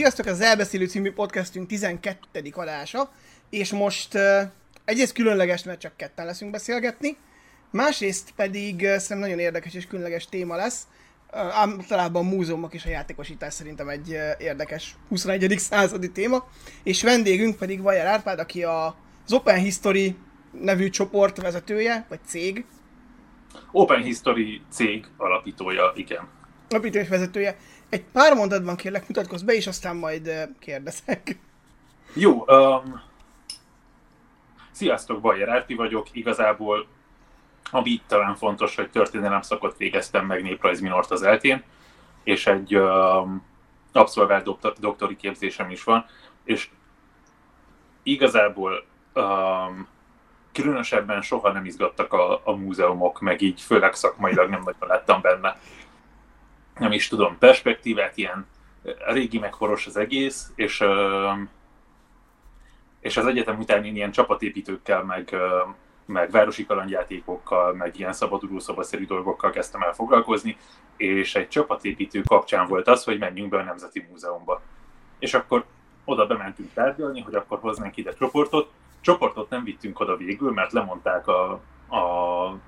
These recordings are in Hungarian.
Sziasztok, az Elbeszélő című podcastünk 12. adása, és most uh, egyrészt különleges, mert csak ketten leszünk beszélgetni, másrészt pedig uh, szerintem nagyon érdekes és különleges téma lesz. Uh, általában múzeumok és a játékosítás szerintem egy uh, érdekes 21. századi téma, és vendégünk pedig Vajer Árpád, aki a, az Open History nevű csoport vezetője, vagy cég. Open History cég alapítója, igen. Alapító és vezetője. Egy pár mondatban kérlek mutatkozz be, és aztán majd kérdezek. Jó, um, sziasztok, Bajer Árpi vagyok. Igazából, ami itt talán fontos, hogy történelem szakot végeztem meg néprajzminort az eltén, és egy um, abszolvált doktor, doktori képzésem is van, és igazából um, különösebben soha nem izgattak a, a múzeumok, meg így főleg szakmailag nem nagyon láttam benne nem is tudom, perspektívát, ilyen régi meghoros az egész, és, és az egyetem után én ilyen csapatépítőkkel, meg, meg városi kalandjátékokkal, meg ilyen szabaduló szobaszerű dolgokkal kezdtem el foglalkozni, és egy csapatépítő kapcsán volt az, hogy menjünk be a Nemzeti Múzeumba. És akkor oda bementünk tárgyalni, hogy akkor hoznánk ide csoportot. Csoportot nem vittünk oda végül, mert lemondták a, a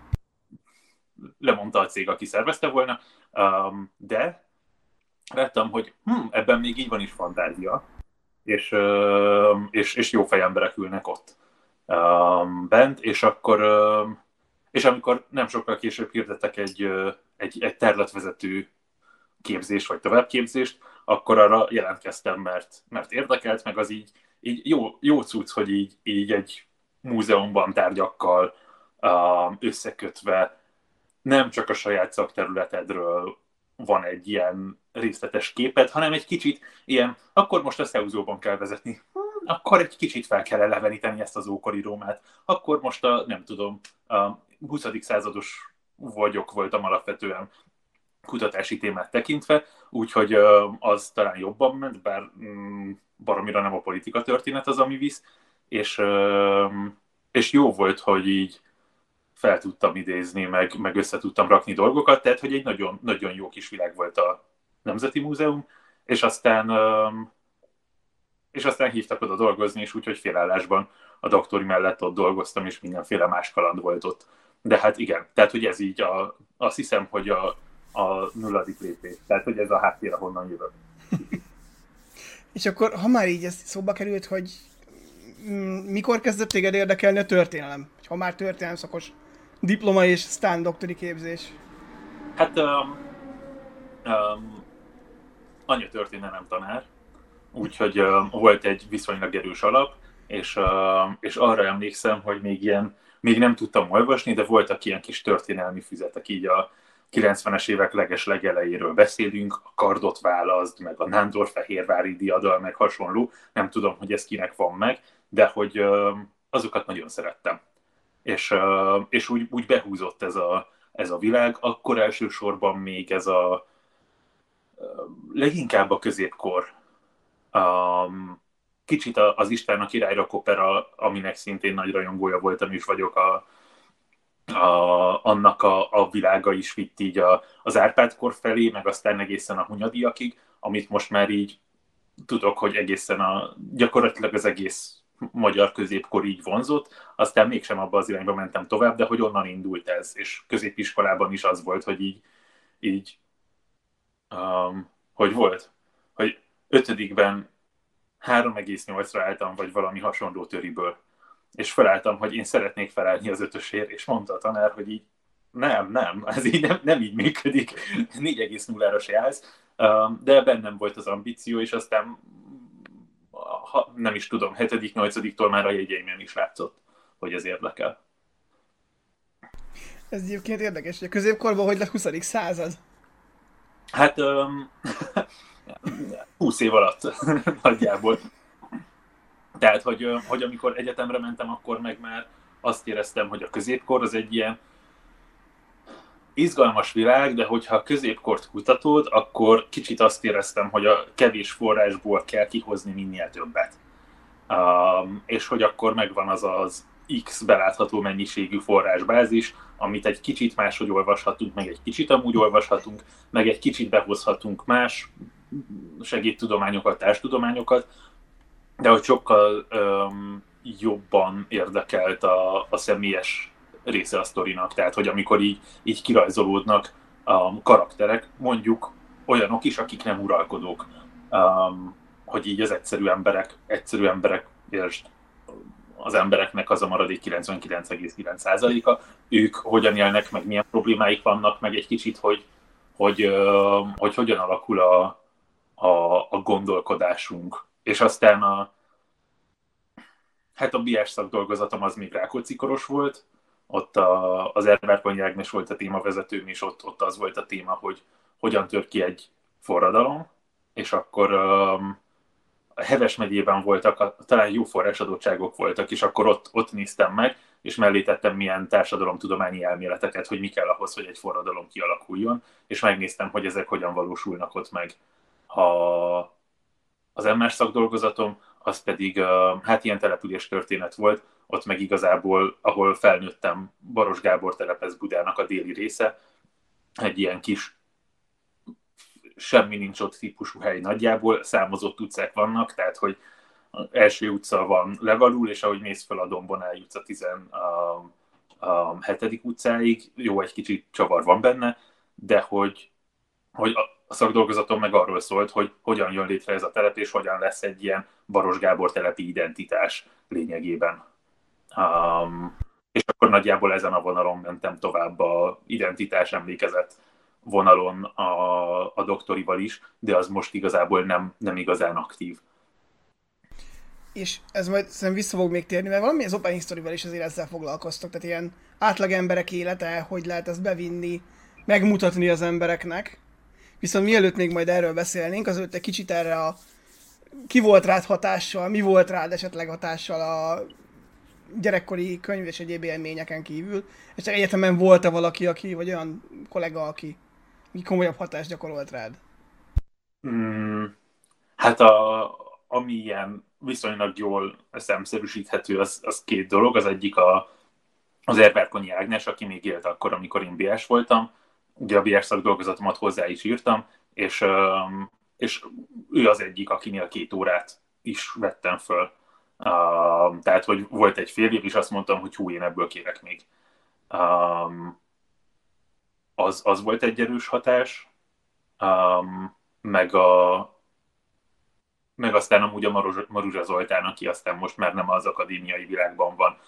lemondta a cég, aki szervezte volna, um, de láttam, hogy hm, ebben még így van is fantázia, és, um, és, és jó fejemberek ülnek ott um, bent, és akkor um, és amikor nem sokkal később hirdettek egy, egy, egy területvezető képzést, vagy továbbképzést, akkor arra jelentkeztem, mert, mert érdekelt, meg az így, így jó, jó cucc, hogy így, így egy múzeumban tárgyakkal um, összekötve nem csak a saját szakterületedről van egy ilyen részletes képet, hanem egy kicsit ilyen, akkor most a Szeuzóban kell vezetni, hmm, akkor egy kicsit fel kell eleveníteni ezt az ókori Rómát, akkor most a, nem tudom, a 20. százados vagyok voltam alapvetően kutatási témát tekintve, úgyhogy az talán jobban ment, bár mm, baromira nem a politika történet az, ami visz, és, és jó volt, hogy így fel tudtam idézni, meg, meg össze tudtam rakni dolgokat, tehát hogy egy nagyon, nagyon jó kis világ volt a Nemzeti Múzeum, és aztán, és aztán hívtak oda dolgozni, és úgyhogy félállásban a doktori mellett ott dolgoztam, és mindenféle más kaland volt ott. De hát igen, tehát hogy ez így, a, azt hiszem, hogy a, a nulladik lépés. Tehát, hogy ez a háttér, honnan jövök. és akkor, ha már így ez szóba került, hogy mikor kezdett téged érdekelni a történelem? Ha már történelem szakos diploma és Stan doktori képzés? Hát um, um, anya történelem tanár, úgyhogy um, volt egy viszonylag erős alap, és, um, és arra emlékszem, hogy még ilyen, még nem tudtam olvasni, de voltak ilyen kis történelmi füzetek, így a 90-es évek leges legelejéről beszélünk, a kardot választ, meg a Nándor Fehérvári diadal, meg hasonló, nem tudom, hogy ez kinek van meg, de hogy um, azokat nagyon szerettem és, és úgy, úgy behúzott ez a, ez a világ, akkor elsősorban még ez a leginkább a középkor, um, kicsit az Isten a királyra opera, aminek szintén nagy rajongója voltam is vagyok, a, a, annak a, a világa is vitt így a, az Árpád-kor felé, meg aztán egészen a Hunyadiakig, amit most már így tudok, hogy egészen a, gyakorlatilag az egész magyar középkor így vonzott, aztán mégsem abba az irányba mentem tovább, de hogy onnan indult ez, és középiskolában is az volt, hogy így, így um, hogy volt, hogy ötödikben 3,8-ra álltam, vagy valami hasonló töriből, és felálltam, hogy én szeretnék felállni az ötösért, és mondta a tanár, hogy így nem, nem, ez így nem, nem így működik, 4,0-ra se állsz, um, de bennem volt az ambíció, és aztán ha, nem is tudom, 7.-8-tól már a jegyeimen is látszott, hogy ez érdekel. Ez egyébként érdekes, hogy a középkorban hogy lett 20. század? Hát um, 20 év alatt nagyjából. Tehát, hogy, hogy amikor egyetemre mentem, akkor meg már azt éreztem, hogy a középkor az egy ilyen izgalmas világ, de hogyha a középkort kutatod, akkor kicsit azt éreztem, hogy a kevés forrásból kell kihozni minél többet. Um, és hogy akkor megvan az az X belátható mennyiségű forrásbázis, amit egy kicsit máshogy olvashatunk, meg egy kicsit amúgy olvashatunk, meg egy kicsit behozhatunk más segédtudományokat, társtudományokat, de hogy sokkal um, jobban érdekelt a, a személyes része a sztorinak. Tehát, hogy amikor így, így kirajzolódnak a karakterek, mondjuk olyanok is, akik nem uralkodók, um, hogy így az egyszerű emberek, egyszerű emberek, és az embereknek az a maradék 99,9%-a, ők hogyan élnek, meg milyen problémáik vannak, meg egy kicsit, hogy, hogy, hogy hogyan alakul a, a, a gondolkodásunk. És aztán a, hát a BS szakdolgozatom az még Rákóczi koros volt, ott a, az Ervárkonyi Ágnes volt a témavezetőm, és ott, ott az volt a téma, hogy hogyan tör ki egy forradalom, és akkor um, a Heves megyében voltak, talán jó forrásadottságok voltak, és akkor ott, ott néztem meg, és mellé tettem milyen társadalomtudományi elméleteket, hogy mi kell ahhoz, hogy egy forradalom kialakuljon, és megnéztem, hogy ezek hogyan valósulnak ott meg. A, az MS szakdolgozatom, az pedig hát ilyen település történet volt, ott meg igazából, ahol felnőttem, Baros Gábor telepez Budának a déli része, egy ilyen kis semmi nincs ott típusú hely nagyjából, számozott utcák vannak, tehát hogy első utca van legalul, és ahogy mész fel a dombon, eljutsz a 17. utcáig, jó, egy kicsit csavar van benne, de hogy, hogy a szakdolgozatom meg arról szólt, hogy hogyan jön létre ez a telep, és hogyan lesz egy ilyen Baros Gábor telepi identitás lényegében. Um, és akkor nagyjából ezen a vonalon mentem tovább a identitás emlékezet vonalon a, a doktorival is, de az most igazából nem, nem igazán aktív. És ez majd szerintem vissza fog még térni, mert valami az Open History-val is azért ezzel foglalkoztak, tehát ilyen átlag emberek élete, hogy lehet ezt bevinni, megmutatni az embereknek. Viszont mielőtt még majd erről beszélnénk, azért egy kicsit erre a ki volt rád hatással, mi volt rád esetleg hatással a gyerekkori könyv és egyéb élményeken kívül, és csak egyetemen volt-e valaki, aki, vagy olyan kollega, aki komolyabb hatást gyakorolt rád? Hmm, hát a, ami ilyen viszonylag jól szemszerűsíthető, az, az két dolog. Az egyik a, az Erberkonyi Ágnes, aki még élt akkor, amikor én BS voltam. Ugye a BS szakdolgozatomat hozzá is írtam, és, és ő az egyik, akinél két órát is vettem föl. Tehát, hogy volt egy fél év, és azt mondtam, hogy hú, én ebből kérek még. Az, az volt egy erős hatás, um, meg, a, meg aztán amúgy a Maruzsa Zoltán, aki aztán most már nem az akadémiai világban van,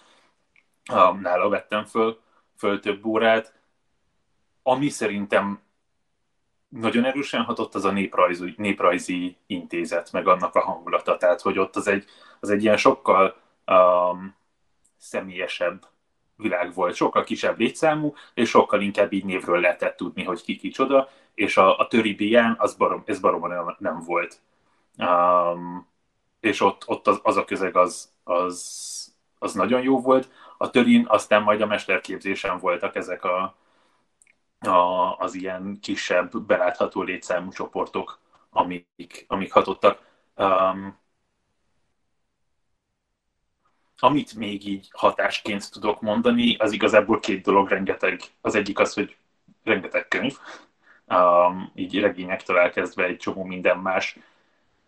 um, nála vettem föl, föl több órát, ami szerintem nagyon erősen hatott az a néprajzi, néprajzi intézet, meg annak a hangulata, tehát hogy ott az egy, az egy ilyen sokkal um, személyesebb világ volt, sokkal kisebb létszámú, és sokkal inkább így névről lehetett tudni, hogy ki kicsoda, és a, a töri BN az barom, ez baromban nem, nem volt. Um, és ott, ott az, az a közeg az, az, az nagyon jó volt. A törin aztán majd a mesterképzésen voltak ezek a, a, az ilyen kisebb, belátható létszámú csoportok, amik, amik hatottak. Um, amit még így hatásként tudok mondani, az igazából két dolog rengeteg. Az egyik az, hogy rengeteg könyv, um, így regényektől elkezdve egy csomó minden más,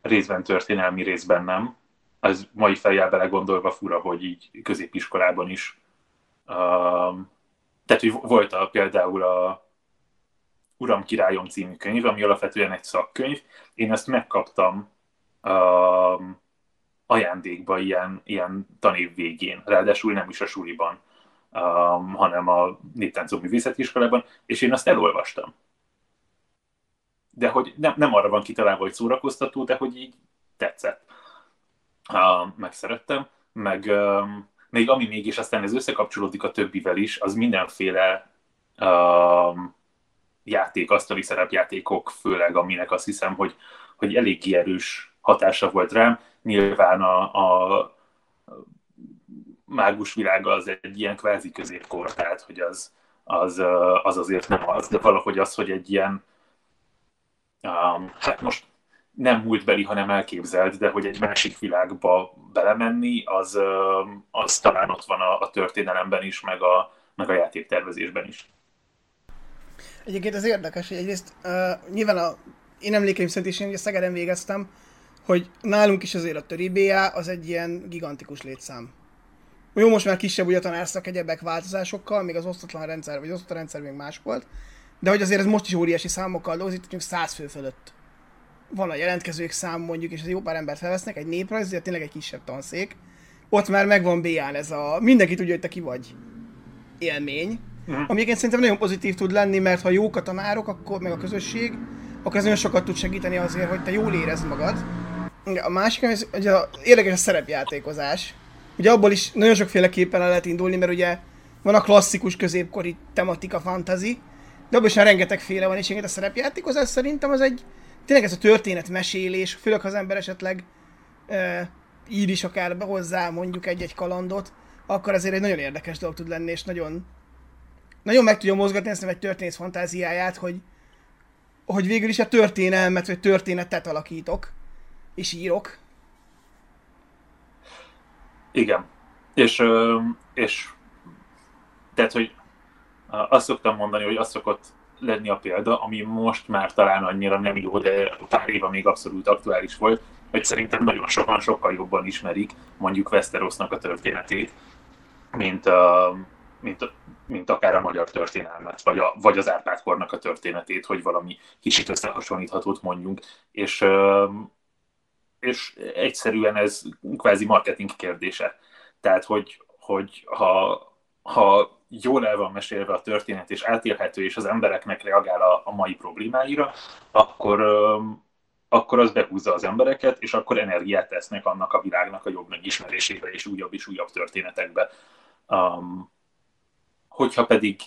részben történelmi, részben nem. Az mai fejjel belegondolva fura, hogy így középiskolában is. Um, tehát, hogy volt a, például a Uram Királyom című könyv, ami alapvetően egy szakkönyv. Én ezt megkaptam um, ajándékba ilyen, ilyen tanév végén, ráadásul nem is a suliban, um, hanem a Néptáncok Művészeti Iskolában, és én azt elolvastam. De hogy nem, nem arra van kitalálva, hogy szórakoztató, de hogy így tetszett. Uh, megszerettem, meg um, még ami mégis aztán ez összekapcsolódik a többivel is, az mindenféle um, játék, asztali szerepjátékok, főleg aminek azt hiszem, hogy, hogy elég erős hatása volt rám, nyilván a, a mágus világa az egy ilyen kvázi középkor, tehát hogy az, az, az azért nem az, de valahogy az, hogy egy ilyen, um, hát most nem múltbeli, hanem elképzelt, de hogy egy másik világba belemenni, az, az talán ott van a, a történelemben is, meg a, meg a játéktervezésben is. Egyébként ez érdekes, hogy egyrészt uh, nyilván a én emlékeim szerint is én ugye Szegeden végeztem, hogy nálunk is azért a töri BA az egy ilyen gigantikus létszám. Jó, most már kisebb ugye a tanárszak egyebek változásokkal, még az osztatlan rendszer, vagy az osztatlan rendszer még más volt, de hogy azért ez most is óriási számokkal dolgozik, mondjuk 100 fő fölött. Van a jelentkezők szám mondjuk, és ez jó pár embert felvesznek, egy néprajz, ez tényleg egy kisebb tanszék. Ott már megvan BA-n ez a mindenki tudja, hogy te ki vagy élmény, uh-huh. ami egyébként szerintem nagyon pozitív tud lenni, mert ha jók a tanárok, akkor meg a közösség, akkor ez nagyon sokat tud segíteni azért, hogy te jól érezd magad. A másik, az, ugye a, érdekes a szerepjátékozás. Ugye abból is nagyon sokféleképpen el lehet indulni, mert ugye van a klasszikus középkori tematika fantasy, de abban is rengeteg féle van, és a szerepjátékozás szerintem az egy, tényleg ez a történetmesélés, főleg ha az ember esetleg e, ír is akár hozzá mondjuk egy-egy kalandot, akkor azért egy nagyon érdekes dolog tud lenni, és nagyon, nagyon meg tudja mozgatni ezt egy történész fantáziáját, hogy, hogy végül is a történelmet, vagy történetet alakítok, és írok. Igen. És, és tehát, hogy azt szoktam mondani, hogy az szokott lenni a példa, ami most már talán annyira nem jó, de pár éve még abszolút aktuális volt, hogy szerintem nagyon sokan sokkal jobban ismerik mondjuk Westerosnak a történetét, mint, a, mint, a, mint akár a magyar történelmet, vagy, a, vagy az Árpád-kornak a történetét, hogy valami kicsit összehasonlíthatót mondjunk. És, és egyszerűen ez kvázi marketing kérdése. Tehát, hogy, hogy ha, ha jól el van mesélve a történet, és átélhető, és az embereknek reagál a, a mai problémáira, akkor, akkor az behúzza az embereket, és akkor energiát tesznek annak a világnak a jobb megismerésébe, és újabb és újabb történetekbe. Um, hogyha pedig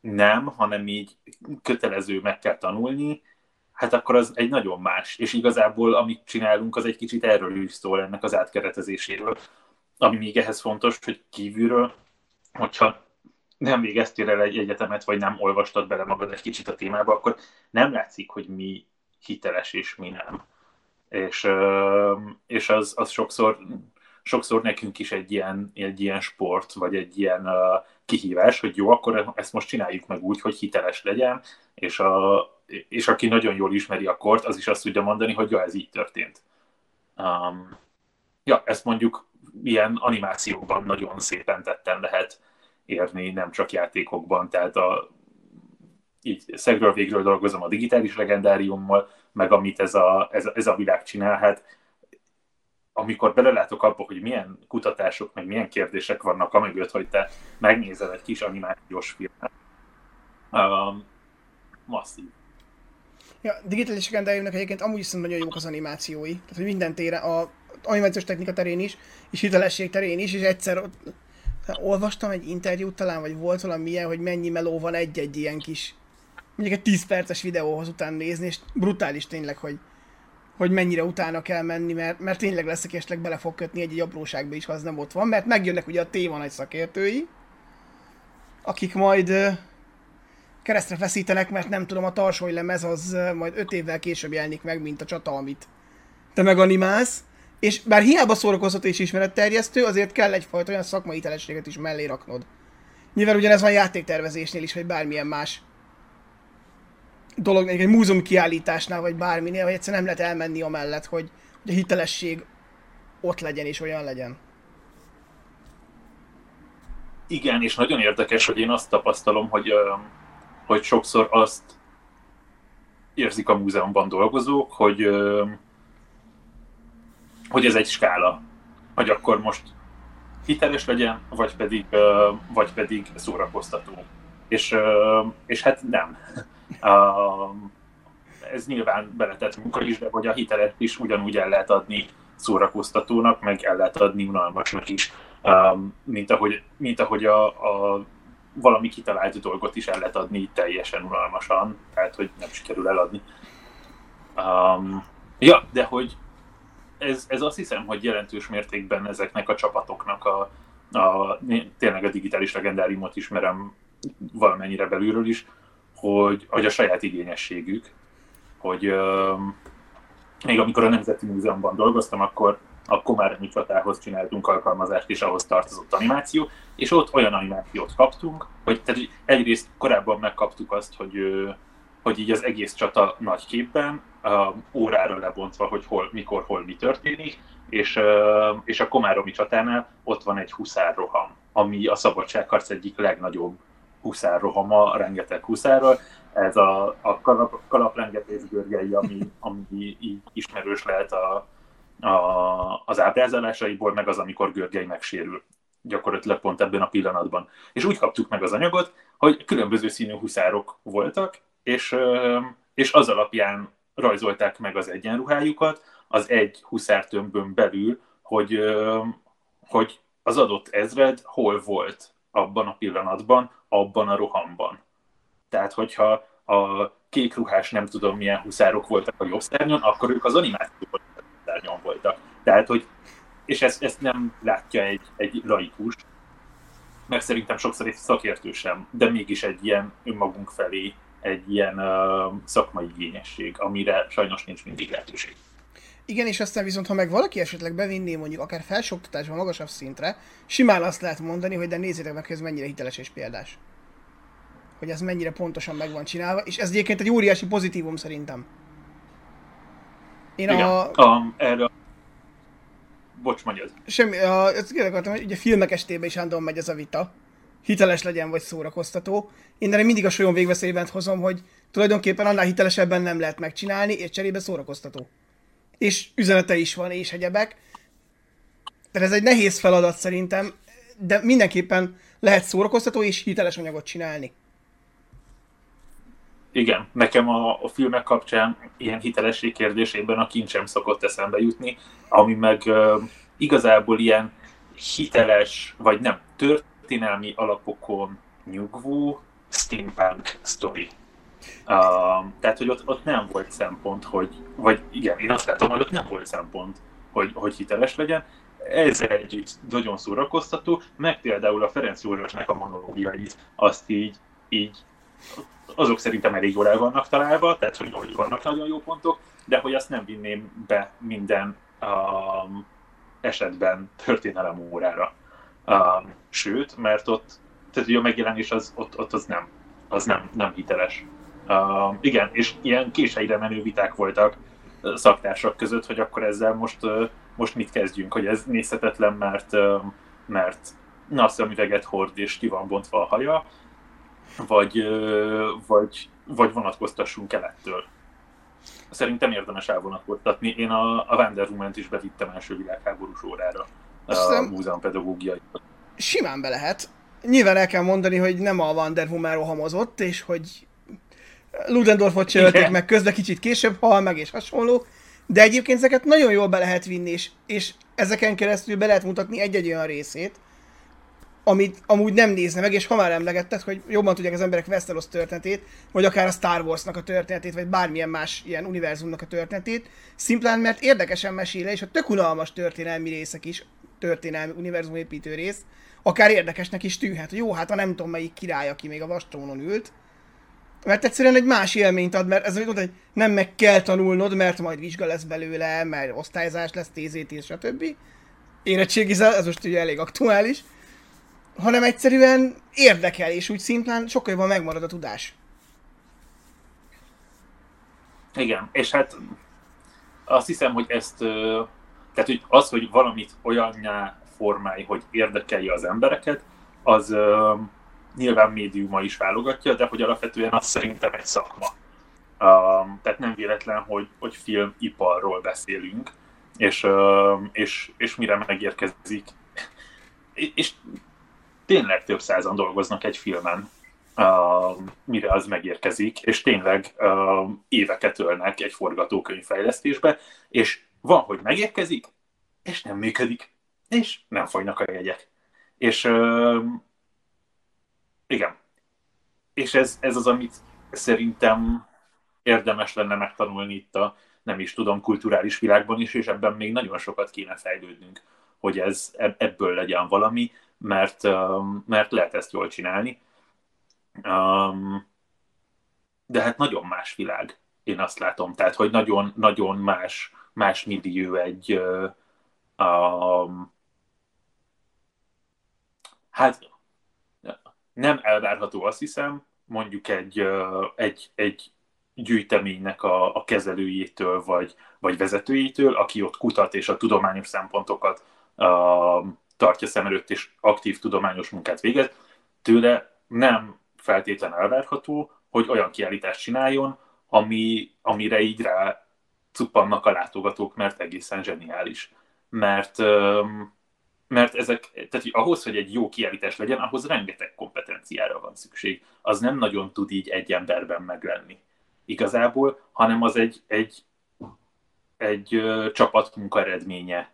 nem, hanem így kötelező meg kell tanulni, hát akkor az egy nagyon más. És igazából amit csinálunk, az egy kicsit erről is szól, ennek az átkeretezéséről. Ami még ehhez fontos, hogy kívülről, hogyha nem végeztél el egy egyetemet, vagy nem olvastad bele magad egy kicsit a témába, akkor nem látszik, hogy mi hiteles és mi nem. És, és az, az sokszor, sokszor nekünk is egy ilyen, egy ilyen sport, vagy egy ilyen kihívás, hogy jó, akkor ezt most csináljuk meg úgy, hogy hiteles legyen, és, a, és aki nagyon jól ismeri a kort, az is azt tudja mondani, hogy ja, ez így történt. Um, ja, ezt mondjuk ilyen animációkban nagyon szépen tetten lehet érni, nem csak játékokban, tehát a, így szegről végről dolgozom a digitális legendáriummal, meg amit ez a, ez, ez a világ csinál, hát amikor belelátok abba, hogy milyen kutatások, meg milyen kérdések vannak amögött, hogy te megnézel egy kis animációs filmet, um, masszív. Ja, digitális legendáriumnak egyébként amúgy is nagyon jók az animációi. Tehát, hogy minden téren, a animációs technika terén is, és hitelesség terén is, és egyszer ott olvastam egy interjút talán, vagy volt valami ilyen, hogy mennyi meló van egy-egy ilyen kis, mondjuk egy 10 perces videóhoz után nézni, és brutális tényleg, hogy, hogy mennyire utána kell menni, mert, mert tényleg lesz, aki esetleg bele fog kötni egy-egy apróságba is, ha az nem ott van, mert megjönnek ugye a téma nagy szakértői, akik majd keresztre feszítenek, mert nem tudom, a tarsói lemez az majd 5 évvel később jelenik meg, mint a csata, amit te meganimálsz, és bár hiába szórakoztató és ismeretterjesztő, azért kell egyfajta olyan szakmai hitelességet is mellé raknod. Nyilván ugyanez van játéktervezésnél is, vagy bármilyen más dolog, egy múzeum kiállításnál, vagy bárminél, hogy egyszerűen nem lehet elmenni amellett, hogy, hogy a hitelesség ott legyen és olyan legyen. Igen, és nagyon érdekes, hogy én azt tapasztalom, hogy, hogy sokszor azt érzik a múzeumban dolgozók, hogy hogy ez egy skála, hogy akkor most hiteles legyen, vagy pedig, vagy pedig szórakoztató. És, és hát nem. Ez nyilván beletett munka is, de hogy a hitelet is ugyanúgy el lehet adni szórakoztatónak, meg el lehet adni unalmasnak is, mint ahogy, mint ahogy a, a valami kitalált dolgot is el lehet adni teljesen unalmasan, tehát hogy nem sikerül eladni. Um, ja, de hogy ez, ez azt hiszem, hogy jelentős mértékben ezeknek a csapatoknak a, a tényleg a digitális legendáriumot ismerem valamennyire belülről is, hogy, hogy a saját igényességük, hogy uh, még amikor a Nemzeti Múzeumban dolgoztam, akkor, akkor már a csatához csináltunk alkalmazást, és ahhoz tartozott animáció, és ott olyan animációt kaptunk, hogy tehát egyrészt korábban megkaptuk azt, hogy, hogy így az egész csata nagy képben, órára lebontva, hogy hol, mikor, hol mi történik, és, uh, és a Komáromi csatánál ott van egy huszárroham, ami a szabadságharc egyik legnagyobb huszárrohama, rengeteg huszárral. Ez a, a kalap, kalaplengetés görgei, ami, ami így ismerős lehet a, a, az ábrázolásaiból, meg az, amikor Görgely megsérül gyakorlatilag pont ebben a pillanatban. És úgy kaptuk meg az anyagot, hogy különböző színű huszárok voltak, és, és az alapján rajzolták meg az egyenruhájukat az egy huszártömbön belül, hogy, hogy az adott ezred hol volt abban a pillanatban, abban a rohamban. Tehát, hogyha a kék ruhás nem tudom milyen huszárok voltak a jobb szárnyon, akkor ők az animációban szárnyon voltak. Tehát, hogy és ezt, ezt nem látja egy, egy laikus, meg szerintem sokszor egy szakértő sem, de mégis egy ilyen önmagunk felé egy ilyen uh, szakmai igényesség, amire sajnos nincs mindig lehetőség. Igen, és aztán viszont, ha meg valaki esetleg bevinné mondjuk akár felsőoktatásban magasabb szintre, simán azt lehet mondani, hogy de nézzétek meg, hogy ez mennyire hiteles és példás. Hogy ez mennyire pontosan meg van csinálva, és ez egyébként egy óriási pozitívum szerintem. Én Igen, a... a... Erre Bocs, mondjad. Semmi, a, ezt akartam, hogy ugye filmek estében is állandóan megy ez a vita. Hiteles legyen, vagy szórakoztató. Én erre mindig a solyom végveszélyben hozom, hogy tulajdonképpen annál hitelesebben nem lehet megcsinálni, és cserébe szórakoztató. És üzenete is van, és egyebek. Tehát ez egy nehéz feladat szerintem, de mindenképpen lehet szórakoztató és hiteles anyagot csinálni. Igen, nekem a, a filmek kapcsán ilyen hitelesség kérdésében a kincsem szokott eszembe jutni, ami meg uh, igazából ilyen hiteles, vagy nem, történelmi alapokon nyugvó steampunk story. Uh, tehát, hogy ott, ott nem volt szempont, hogy, vagy igen, én azt látom, hogy ott nem volt szempont, hogy, hogy hiteles legyen. Ez egy nagyon szórakoztató, meg például a Ferenc Józsefnek a monológiai, azt így, így azok szerintem elég jól el vannak találva, tehát hogy, hogy vannak nagyon jó pontok, de hogy azt nem vinném be minden um, esetben történelem órára. Um, sőt, mert ott, tehát a megjelenés az, ott, ott az nem, az nem, nem hiteles. Um, igen, és ilyen késeire menő viták voltak szaktársak között, hogy akkor ezzel most, most mit kezdjünk, hogy ez nézhetetlen, mert, mert na, szemüveget hord és ki van bontva a haja, vagy, vagy, vagy vonatkoztassunk el ettől. Szerintem érdemes elvonatkoztatni. Én a, a Wonder Woman-t is bevittem első világháborús órára a múzeum pedagógiai. Simán be lehet. Nyilván el kell mondani, hogy nem a Wonder Woman rohamozott, és hogy Ludendorffot cserélték meg közben kicsit később hal meg és hasonló, de egyébként ezeket nagyon jól be lehet vinni, és, és ezeken keresztül be lehet mutatni egy-egy olyan részét, amit amúgy nem nézne meg, és ha már emlegetted, hogy jobban tudják az emberek Westeros történetét, vagy akár a Star Warsnak a történetét, vagy bármilyen más ilyen univerzumnak a történetét, szimplán mert érdekesen mesél és a tök unalmas történelmi részek is, történelmi univerzum építő rész, akár érdekesnek is tűnhet. Jó, hát a nem tudom melyik király, aki még a vastrónon ült, mert egyszerűen egy más élményt ad, mert ez úgy hogy nem meg kell tanulnod, mert majd vizsga lesz belőle, mert osztályzás lesz, TZT, stb. Érettségizel, ez most ugye elég aktuális hanem egyszerűen érdekel, és úgy szintén sokkal jobban megmarad a tudás. Igen, és hát azt hiszem, hogy ezt, tehát hogy az, hogy valamit olyannyá formálj, hogy érdekelje az embereket, az nyilván médiuma is válogatja, de hogy alapvetően az szerintem egy szakma. tehát nem véletlen, hogy, hogy filmiparról beszélünk, és, és, és mire megérkezik, és tényleg több százan dolgoznak egy filmen, uh, mire az megérkezik, és tényleg uh, éveket ölnek egy forgatókönyv fejlesztésbe, és van, hogy megérkezik, és nem működik, és nem folynak a jegyek. És uh, igen. És ez, ez az, amit szerintem érdemes lenne megtanulni itt a, nem is tudom, kulturális világban is, és ebben még nagyon sokat kéne fejlődnünk, hogy ez ebből legyen valami, mert, mert lehet ezt jól csinálni. De hát nagyon más világ, én azt látom. Tehát, hogy nagyon, nagyon más, más millió egy um, hát nem elvárható, azt hiszem, mondjuk egy, egy, egy gyűjteménynek a, a kezelőjétől vagy, vagy vezetőjétől, aki ott kutat és a tudományos szempontokat uh, tartja szem előtt és aktív tudományos munkát végez, tőle nem feltétlen elvárható, hogy olyan kiállítást csináljon, ami, amire így rá cuppannak a látogatók, mert egészen zseniális. Mert, mert ezek, tehát hogy ahhoz, hogy egy jó kiállítás legyen, ahhoz rengeteg kompetenciára van szükség. Az nem nagyon tud így egy emberben meglenni igazából, hanem az egy, egy, egy csapatmunka eredménye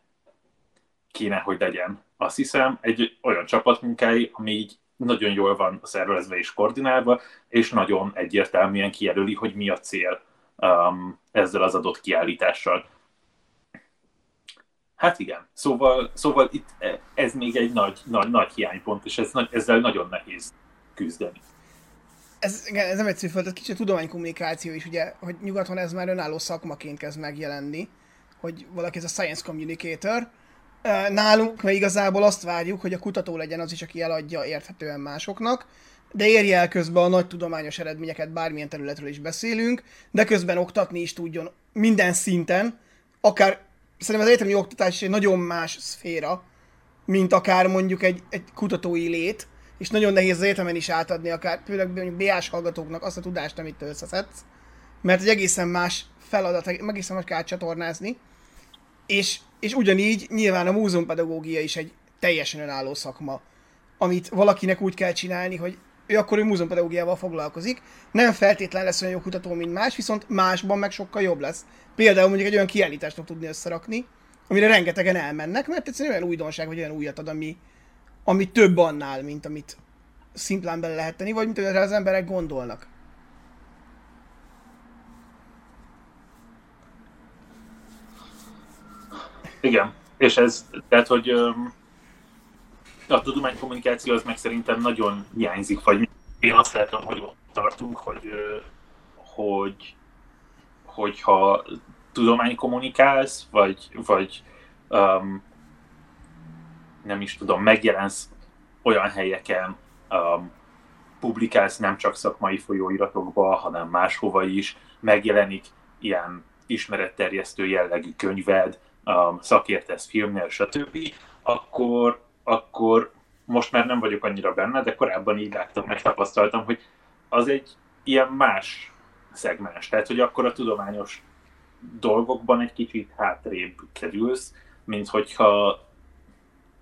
kéne, hogy legyen. Azt hiszem, egy olyan csapatmunkáj, ami így nagyon jól van szervezve és koordinálva, és nagyon egyértelműen kijelöli, hogy mi a cél um, ezzel az adott kiállítással. Hát igen, szóval, szóval itt ez még egy nagy, nagy, nagy hiánypont, és ez, ezzel nagyon nehéz küzdeni. Ez, igen, ez nem egyszerű föld, ez kicsit tudománykommunikáció is, ugye, hogy nyugaton ez már önálló szakmaként kezd megjelenni, hogy valaki ez a science communicator, Nálunk meg igazából azt várjuk, hogy a kutató legyen az is, aki eladja érthetően másoknak, de érje el közben a nagy tudományos eredményeket, bármilyen területről is beszélünk, de közben oktatni is tudjon minden szinten, akár szerintem az egyetemi oktatás is egy nagyon más szféra, mint akár mondjuk egy, egy kutatói lét, és nagyon nehéz az egyetemen is átadni, akár főleg mondjuk BA-s hallgatóknak azt a tudást, amit te összeszedsz, mert egy egészen más feladat, egészen más kell csatornázni, és és ugyanígy nyilván a múzeumpedagógia is egy teljesen önálló szakma, amit valakinek úgy kell csinálni, hogy ő akkor ő múzeumpedagógiával foglalkozik. Nem feltétlen lesz olyan jó kutató, mint más, viszont másban meg sokkal jobb lesz. Például mondjuk egy olyan kiállítást fog tudni összerakni, amire rengetegen elmennek, mert egyszerűen olyan újdonság, vagy olyan újat ad, ami, ami több annál, mint amit szimplán bele lehet tenni, vagy mint az emberek gondolnak. Igen, és ez, tehát, hogy a tudománykommunikáció az meg szerintem nagyon hiányzik, vagy én azt látom, hogy ott tartunk, hogy, hogy hogyha tudomány kommunikálsz, vagy, vagy um, nem is tudom, megjelensz olyan helyeken, um, publikálsz nem csak szakmai folyóiratokba, hanem máshova is, megjelenik ilyen ismeretterjesztő jellegű könyved, um, szakértesz filmnél, stb., akkor, akkor most már nem vagyok annyira benne, de korábban így láttam, megtapasztaltam, hogy az egy ilyen más szegmens. Tehát, hogy akkor a tudományos dolgokban egy kicsit hátrébb kerülsz, mint hogyha,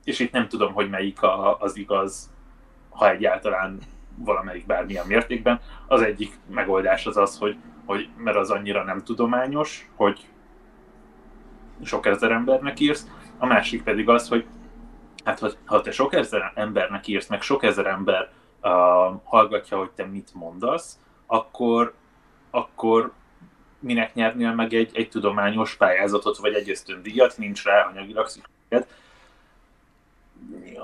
és itt nem tudom, hogy melyik a, az igaz, ha egyáltalán valamelyik bármilyen mértékben. Az egyik megoldás az az, hogy, hogy mert az annyira nem tudományos, hogy sok ezer embernek írsz, a másik pedig az, hogy hát ha, te sok ezer embernek írsz, meg sok ezer ember uh, hallgatja, hogy te mit mondasz, akkor, akkor minek nyernél meg egy, egy tudományos pályázatot, vagy egy ösztöndíjat, nincs rá anyagilag szükséged.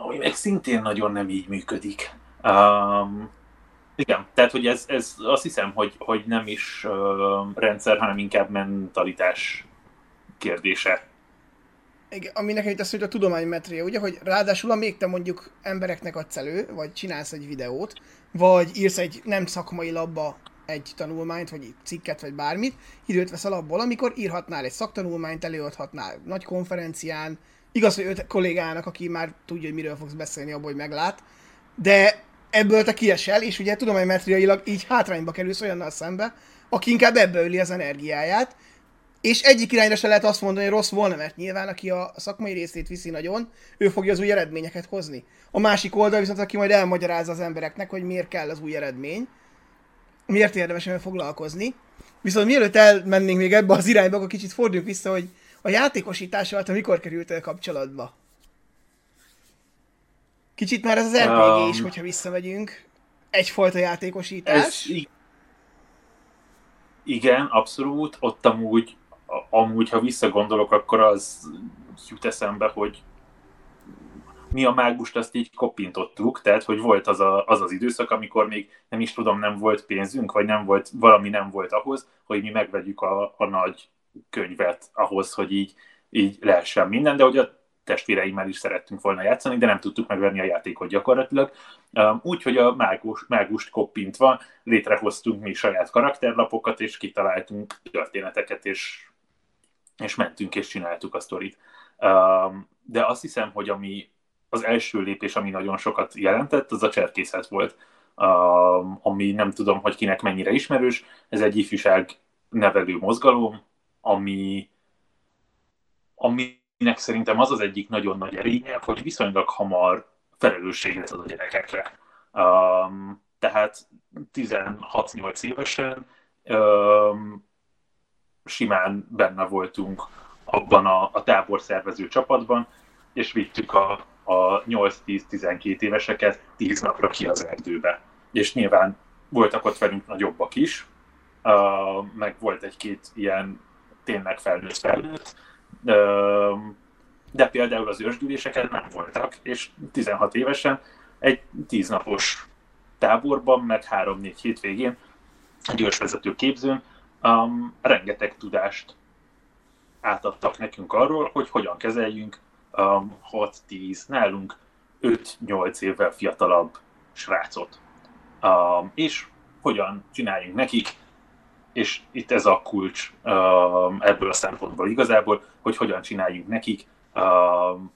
Ami meg szintén nagyon nem így működik. Um, igen, tehát hogy ez, ez azt hiszem, hogy, hogy nem is uh, rendszer, hanem inkább mentalitás kérdése. Igen, ami nekem itt azt, hogy a tudománymetria, ugye, hogy ráadásul amíg te mondjuk embereknek adsz elő, vagy csinálsz egy videót, vagy írsz egy nem szakmai labba egy tanulmányt, vagy egy cikket, vagy bármit, időt veszel abból, amikor írhatnál egy szaktanulmányt, előadhatnál nagy konferencián, igaz, hogy öt kollégának, aki már tudja, hogy miről fogsz beszélni, abból, hogy meglát, de ebből te kiesel, és ugye tudománymetriailag így hátrányba kerülsz olyannal szembe, aki inkább ebből öli az energiáját, és egyik irányra se lehet azt mondani, hogy rossz volna, mert nyilván aki a szakmai részét viszi nagyon, ő fogja az új eredményeket hozni. A másik oldal viszont, aki majd elmagyarázza az embereknek, hogy miért kell az új eredmény, miért érdemes ebben foglalkozni. Viszont mielőtt elmennénk még ebbe az irányba, akkor kicsit forduljunk vissza, hogy a játékosítással te mikor kerültél kapcsolatba? Kicsit már ez az RPG um, is, hogyha visszamegyünk. Egyfajta játékosítás. Ez, igen, abszolút. Ott amúgy amúgy, ha visszagondolok, akkor az jut eszembe, hogy mi a mágust azt így kopintottuk, tehát hogy volt az, a, az az időszak, amikor még nem is tudom, nem volt pénzünk, vagy nem volt, valami nem volt ahhoz, hogy mi megvegyük a, a nagy könyvet ahhoz, hogy így, így lehessen minden, de hogy a testvéreimmel is szerettünk volna játszani, de nem tudtuk megvenni a játékot gyakorlatilag. Úgyhogy a mágus, mágust koppintva létrehoztunk mi saját karakterlapokat, és kitaláltunk történeteket, és, és mentünk és csináltuk a sztorit. De azt hiszem, hogy ami az első lépés, ami nagyon sokat jelentett, az a cserkészet volt, ami nem tudom, hogy kinek mennyire ismerős. Ez egy ifjúság nevelő mozgalom, ami, aminek szerintem az az egyik nagyon nagy erénye, hogy viszonylag hamar felelősséget ad a gyerekekre. Um, tehát 16-8 évesen um, simán benne voltunk abban a, a táborszervező csapatban, és vittük a, a 8-10-12 éveseket 10 napra ki az erdőbe. És nyilván voltak ott velünk nagyobbak is, uh, meg volt egy-két ilyen tényleg felnőtt felnőtt, uh, de például az ősgyűléseken nem voltak, és 16 évesen egy 10 napos táborban, meg 3-4 hétvégén egy ősvezető képzőn um, rengeteg tudást átadtak nekünk arról, hogy hogyan kezeljünk um, 6-10, nálunk 5-8 évvel fiatalabb srácot. Um, és hogyan csináljunk nekik, és itt ez a kulcs um, ebből a szempontból igazából, hogy hogyan csináljunk nekik um,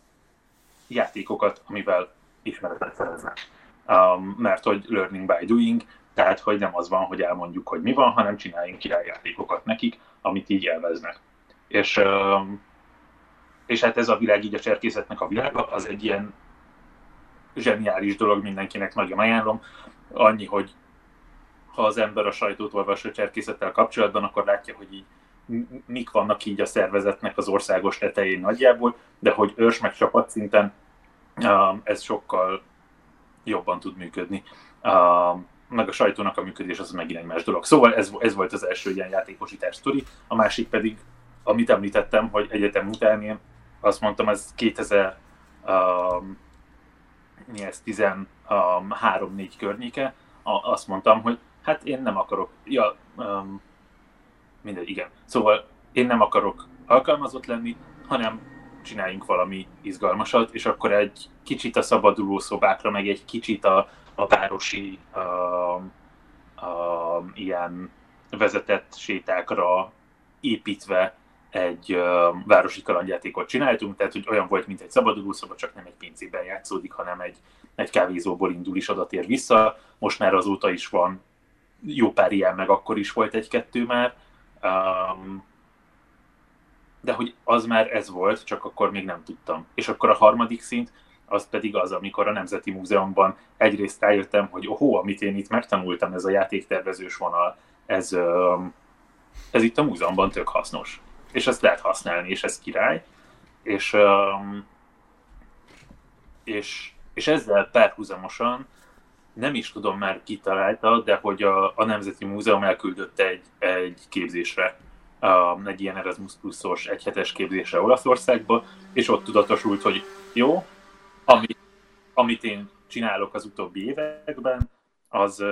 játékokat, amivel ismeretet szereznek. Um, mert hogy learning by doing, tehát hogy nem az van, hogy elmondjuk, hogy mi van, hanem csináljunk királyjátékokat nekik, amit így elveznek. És, és hát ez a világ, így a cserkészetnek a világa, az egy ilyen zseniális dolog, mindenkinek nagyon ajánlom. Annyi, hogy ha az ember a sajtót olvas a cserkészettel kapcsolatban, akkor látja, hogy így mik vannak így a szervezetnek az országos tetején nagyjából, de hogy ős meg csapatszinten ez sokkal jobban tud működni meg a sajtónak a működés az megint egy más dolog. Szóval ez, ez volt az első ilyen játékosítás sztori, a másik pedig, amit említettem, hogy egyetem után én azt mondtam, ez 2000 um, mi ez, 13-4 környéke, a, azt mondtam, hogy hát én nem akarok, ja, um, mindegy, igen. Szóval én nem akarok alkalmazott lenni, hanem csináljunk valami izgalmasat, és akkor egy kicsit a szabaduló szobákra, meg egy kicsit a, a városi uh, uh, ilyen vezetett sétákra építve egy uh, városi kalandjátékot csináltunk, tehát hogy olyan volt, mint egy szabadulószoba, csak nem egy pincében játszódik, hanem egy, egy kávézóból indul is adatér vissza. Most már azóta is van jó pár ilyen, meg akkor is volt egy-kettő már. Um, de hogy az már ez volt, csak akkor még nem tudtam. És akkor a harmadik szint, az pedig az, amikor a Nemzeti Múzeumban egyrészt rájöttem, hogy ohó, amit én itt megtanultam, ez a játéktervezős vonal, ez, ez itt a múzeumban tök hasznos. És ezt lehet használni, és ez király. És, és, és ezzel párhuzamosan nem is tudom már kitalálta, de hogy a, a Nemzeti Múzeum elküldött egy, egy képzésre, egy ilyen Erasmus Plus-os egyhetes képzésre Olaszországba, és ott tudatosult, hogy jó, amit, amit én csinálok az utóbbi években, az,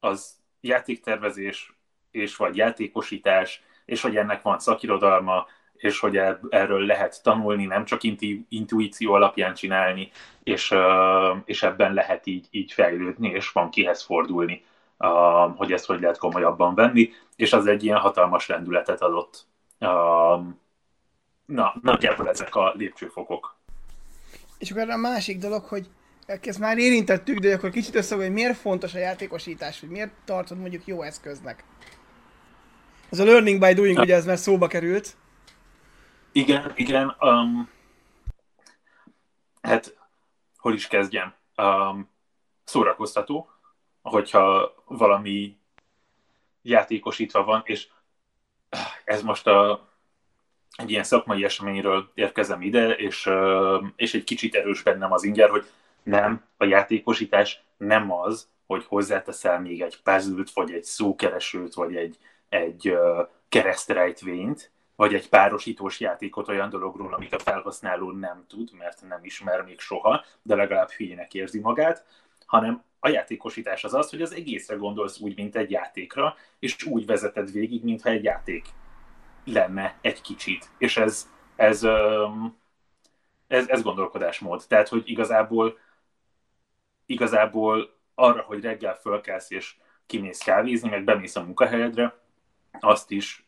az játéktervezés, és vagy játékosítás, és hogy ennek van szakirodalma, és hogy erről lehet tanulni, nem csak intuíció alapján csinálni, és, és ebben lehet így, így fejlődni, és van kihez fordulni, hogy ezt hogy lehet komolyabban venni, és az egy ilyen hatalmas lendületet adott. Na, nagyjából ezek a lépcsőfokok. És akkor a másik dolog, hogy ezt már érintettük, de akkor kicsit össze, hogy miért fontos a játékosítás, hogy miért tartod mondjuk jó eszköznek. Ez a learning by doing, ugye ez már szóba került. Igen, igen. Um, hát, hol is kezdjem? Um, szórakoztató, hogyha valami játékosítva van, és ez most a egy ilyen szakmai eseményről érkezem ide, és, és egy kicsit erős bennem az inger, hogy nem, a játékosítás nem az, hogy hozzáteszel még egy puzzle vagy egy szókeresőt, vagy egy, egy keresztrejtvényt, vagy egy párosítós játékot olyan dologról, amit a felhasználó nem tud, mert nem ismer még soha, de legalább hülyének érzi magát, hanem a játékosítás az az, hogy az egészre gondolsz úgy, mint egy játékra, és úgy vezeted végig, mintha egy játék lenne egy kicsit. És ez, ez, ez, ez gondolkodásmód. Tehát, hogy igazából igazából arra, hogy reggel fölkelsz és kimész kávézni, meg bemész a munkahelyedre, azt is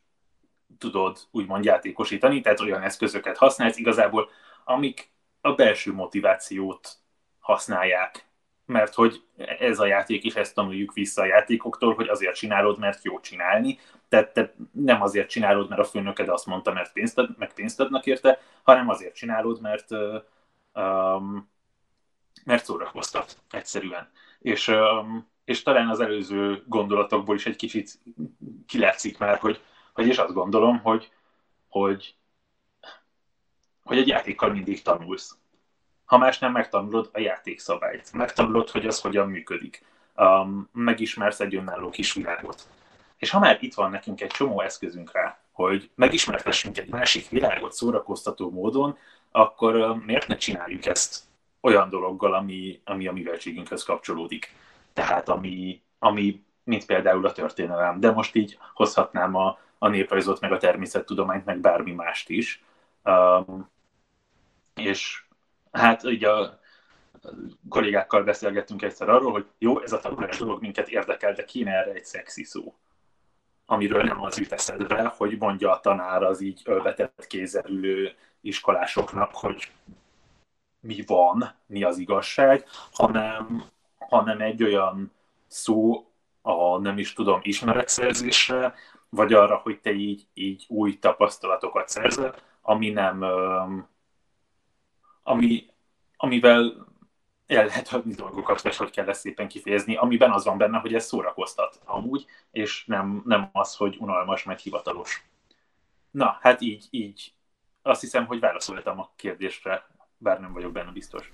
tudod úgymond játékosítani, tehát olyan eszközöket használsz igazából, amik a belső motivációt használják. Mert hogy ez a játék is, ezt tanuljuk vissza a játékoktól, hogy azért csinálod, mert jó csinálni. Tehát te nem azért csinálod, mert a főnöked azt mondta, mert pénzt ad, meg pénzt adnak érte, hanem azért csinálod, mert, um, mert szórakoztat egyszerűen. És, um, és talán az előző gondolatokból is egy kicsit kilátszik már, hogy, hogy és azt gondolom, hogy, hogy, hogy egy játékkal mindig tanulsz. Ha más nem megtanulod a játékszabályt, megtanulod, hogy az hogyan működik, um, megismersz egy önálló kis világot. És ha már itt van nekünk egy csomó eszközünk rá, hogy megismertessünk egy másik világot szórakoztató módon, akkor uh, miért ne csináljuk ezt olyan dologgal, ami, ami a műveltségünkhöz kapcsolódik. Tehát ami, ami mint például a történelem. De most így hozhatnám a, a néprajzot, meg a természettudományt, meg bármi mást is. Um, és hát így a kollégákkal beszélgettünk egyszer arról, hogy jó, ez a tanulás dolog minket érdekel, de kéne erre egy szexi szó amiről nem az jut eszedbe, hogy mondja a tanár az így ölvetett kézzel iskolásoknak, hogy mi van, mi az igazság, hanem, hanem egy olyan szó a nem is tudom ismeretszerzésre, vagy arra, hogy te így, így új tapasztalatokat szerzel, ami nem, ami, amivel el lehet adni dolgokat, vagy hogy kell ezt szépen kifejezni, amiben az van benne, hogy ez szórakoztat amúgy, és nem, nem az, hogy unalmas, meg hivatalos. Na, hát így, így azt hiszem, hogy válaszoltam a kérdésre, bár nem vagyok benne biztos.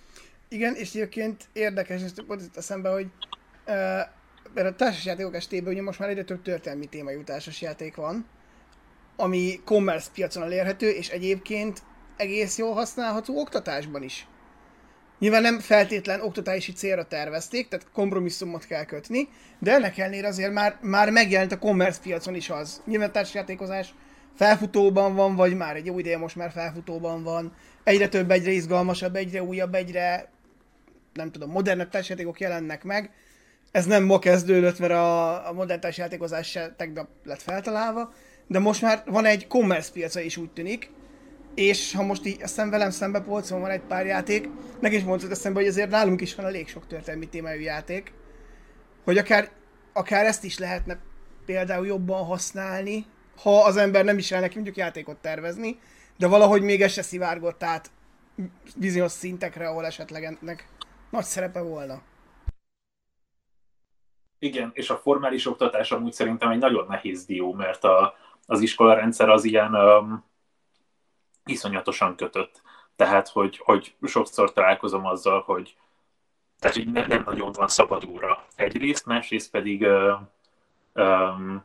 Igen, és egyébként érdekes, és pont itt eszembe, hogy uh, a társasjátékok estében ugye most már egyre több történelmi témájú társasjáték van, ami commerce piacon elérhető, és egyébként egész jól használható oktatásban is. Nyilván nem feltétlen oktatási célra tervezték, tehát kompromisszumot kell kötni, de ennek ellenére azért már, már megjelent a commerce piacon is az. Nyilván a társasjátékozás felfutóban van, vagy már egy jó ideje most már felfutóban van. Egyre több, egyre izgalmasabb, egyre újabb, egyre nem tudom, modernebb társasjátékok jelennek meg, ez nem ma kezdődött, mert a, a modern játékozás se tegnap lett feltalálva, de most már van egy commerce piaca is úgy tűnik, és ha most így aztán velem szembe polcon van egy pár játék, meg is mondtad eszembe, hogy azért nálunk is van elég sok történelmi témájú játék, hogy akár, akár ezt is lehetne például jobban használni, ha az ember nem is el neki mondjuk játékot tervezni, de valahogy még ez se szivárgott át bizonyos szintekre, ahol esetleg ennek nagy szerepe volna. Igen, és a formális oktatás amúgy szerintem egy nagyon nehéz dió, mert a, az iskola rendszer az ilyen um, iszonyatosan kötött. Tehát, hogy, hogy sokszor találkozom azzal, hogy tehát, hogy nem, nem nagyon van szabadúra egyrészt, másrészt pedig uh, um,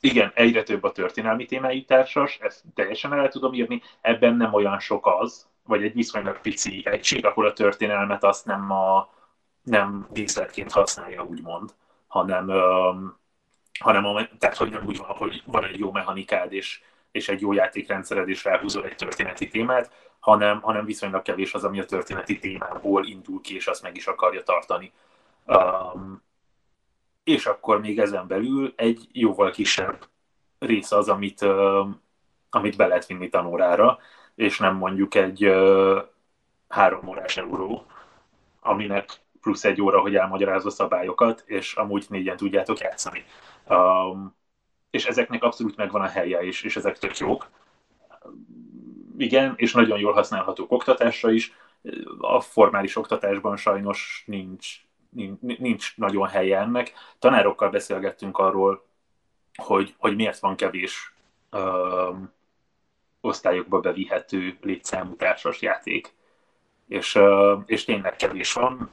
igen, egyre több a történelmi témájú társas, ezt teljesen el tudom írni, ebben nem olyan sok az, vagy egy viszonylag pici egység, ahol a történelmet azt nem, a, nem díszletként használja, úgymond hanem, um, hanem a, tehát, hogy nem úgy van, hogy van egy jó mechanikád, és, és egy jó játékrendszered, és felhúzol egy történeti témát, hanem, hanem viszonylag kevés az, ami a történeti témából indul ki, és azt meg is akarja tartani. Um, és akkor még ezen belül egy jóval kisebb rész az, amit, uh, amit be lehet vinni tanórára, és nem mondjuk egy uh, három órás euró, aminek plusz egy óra, hogy elmagyarázza szabályokat, és amúgy négyen tudjátok játszani. Um, és ezeknek abszolút megvan a helye is, és ezek tök jók. Igen, és nagyon jól használhatók oktatásra is. A formális oktatásban sajnos nincs, nincs, nincs nagyon helye ennek. Tanárokkal beszélgettünk arról, hogy, hogy miért van kevés um, osztályokba bevihető létszámú társas játék és, és tényleg kevés van.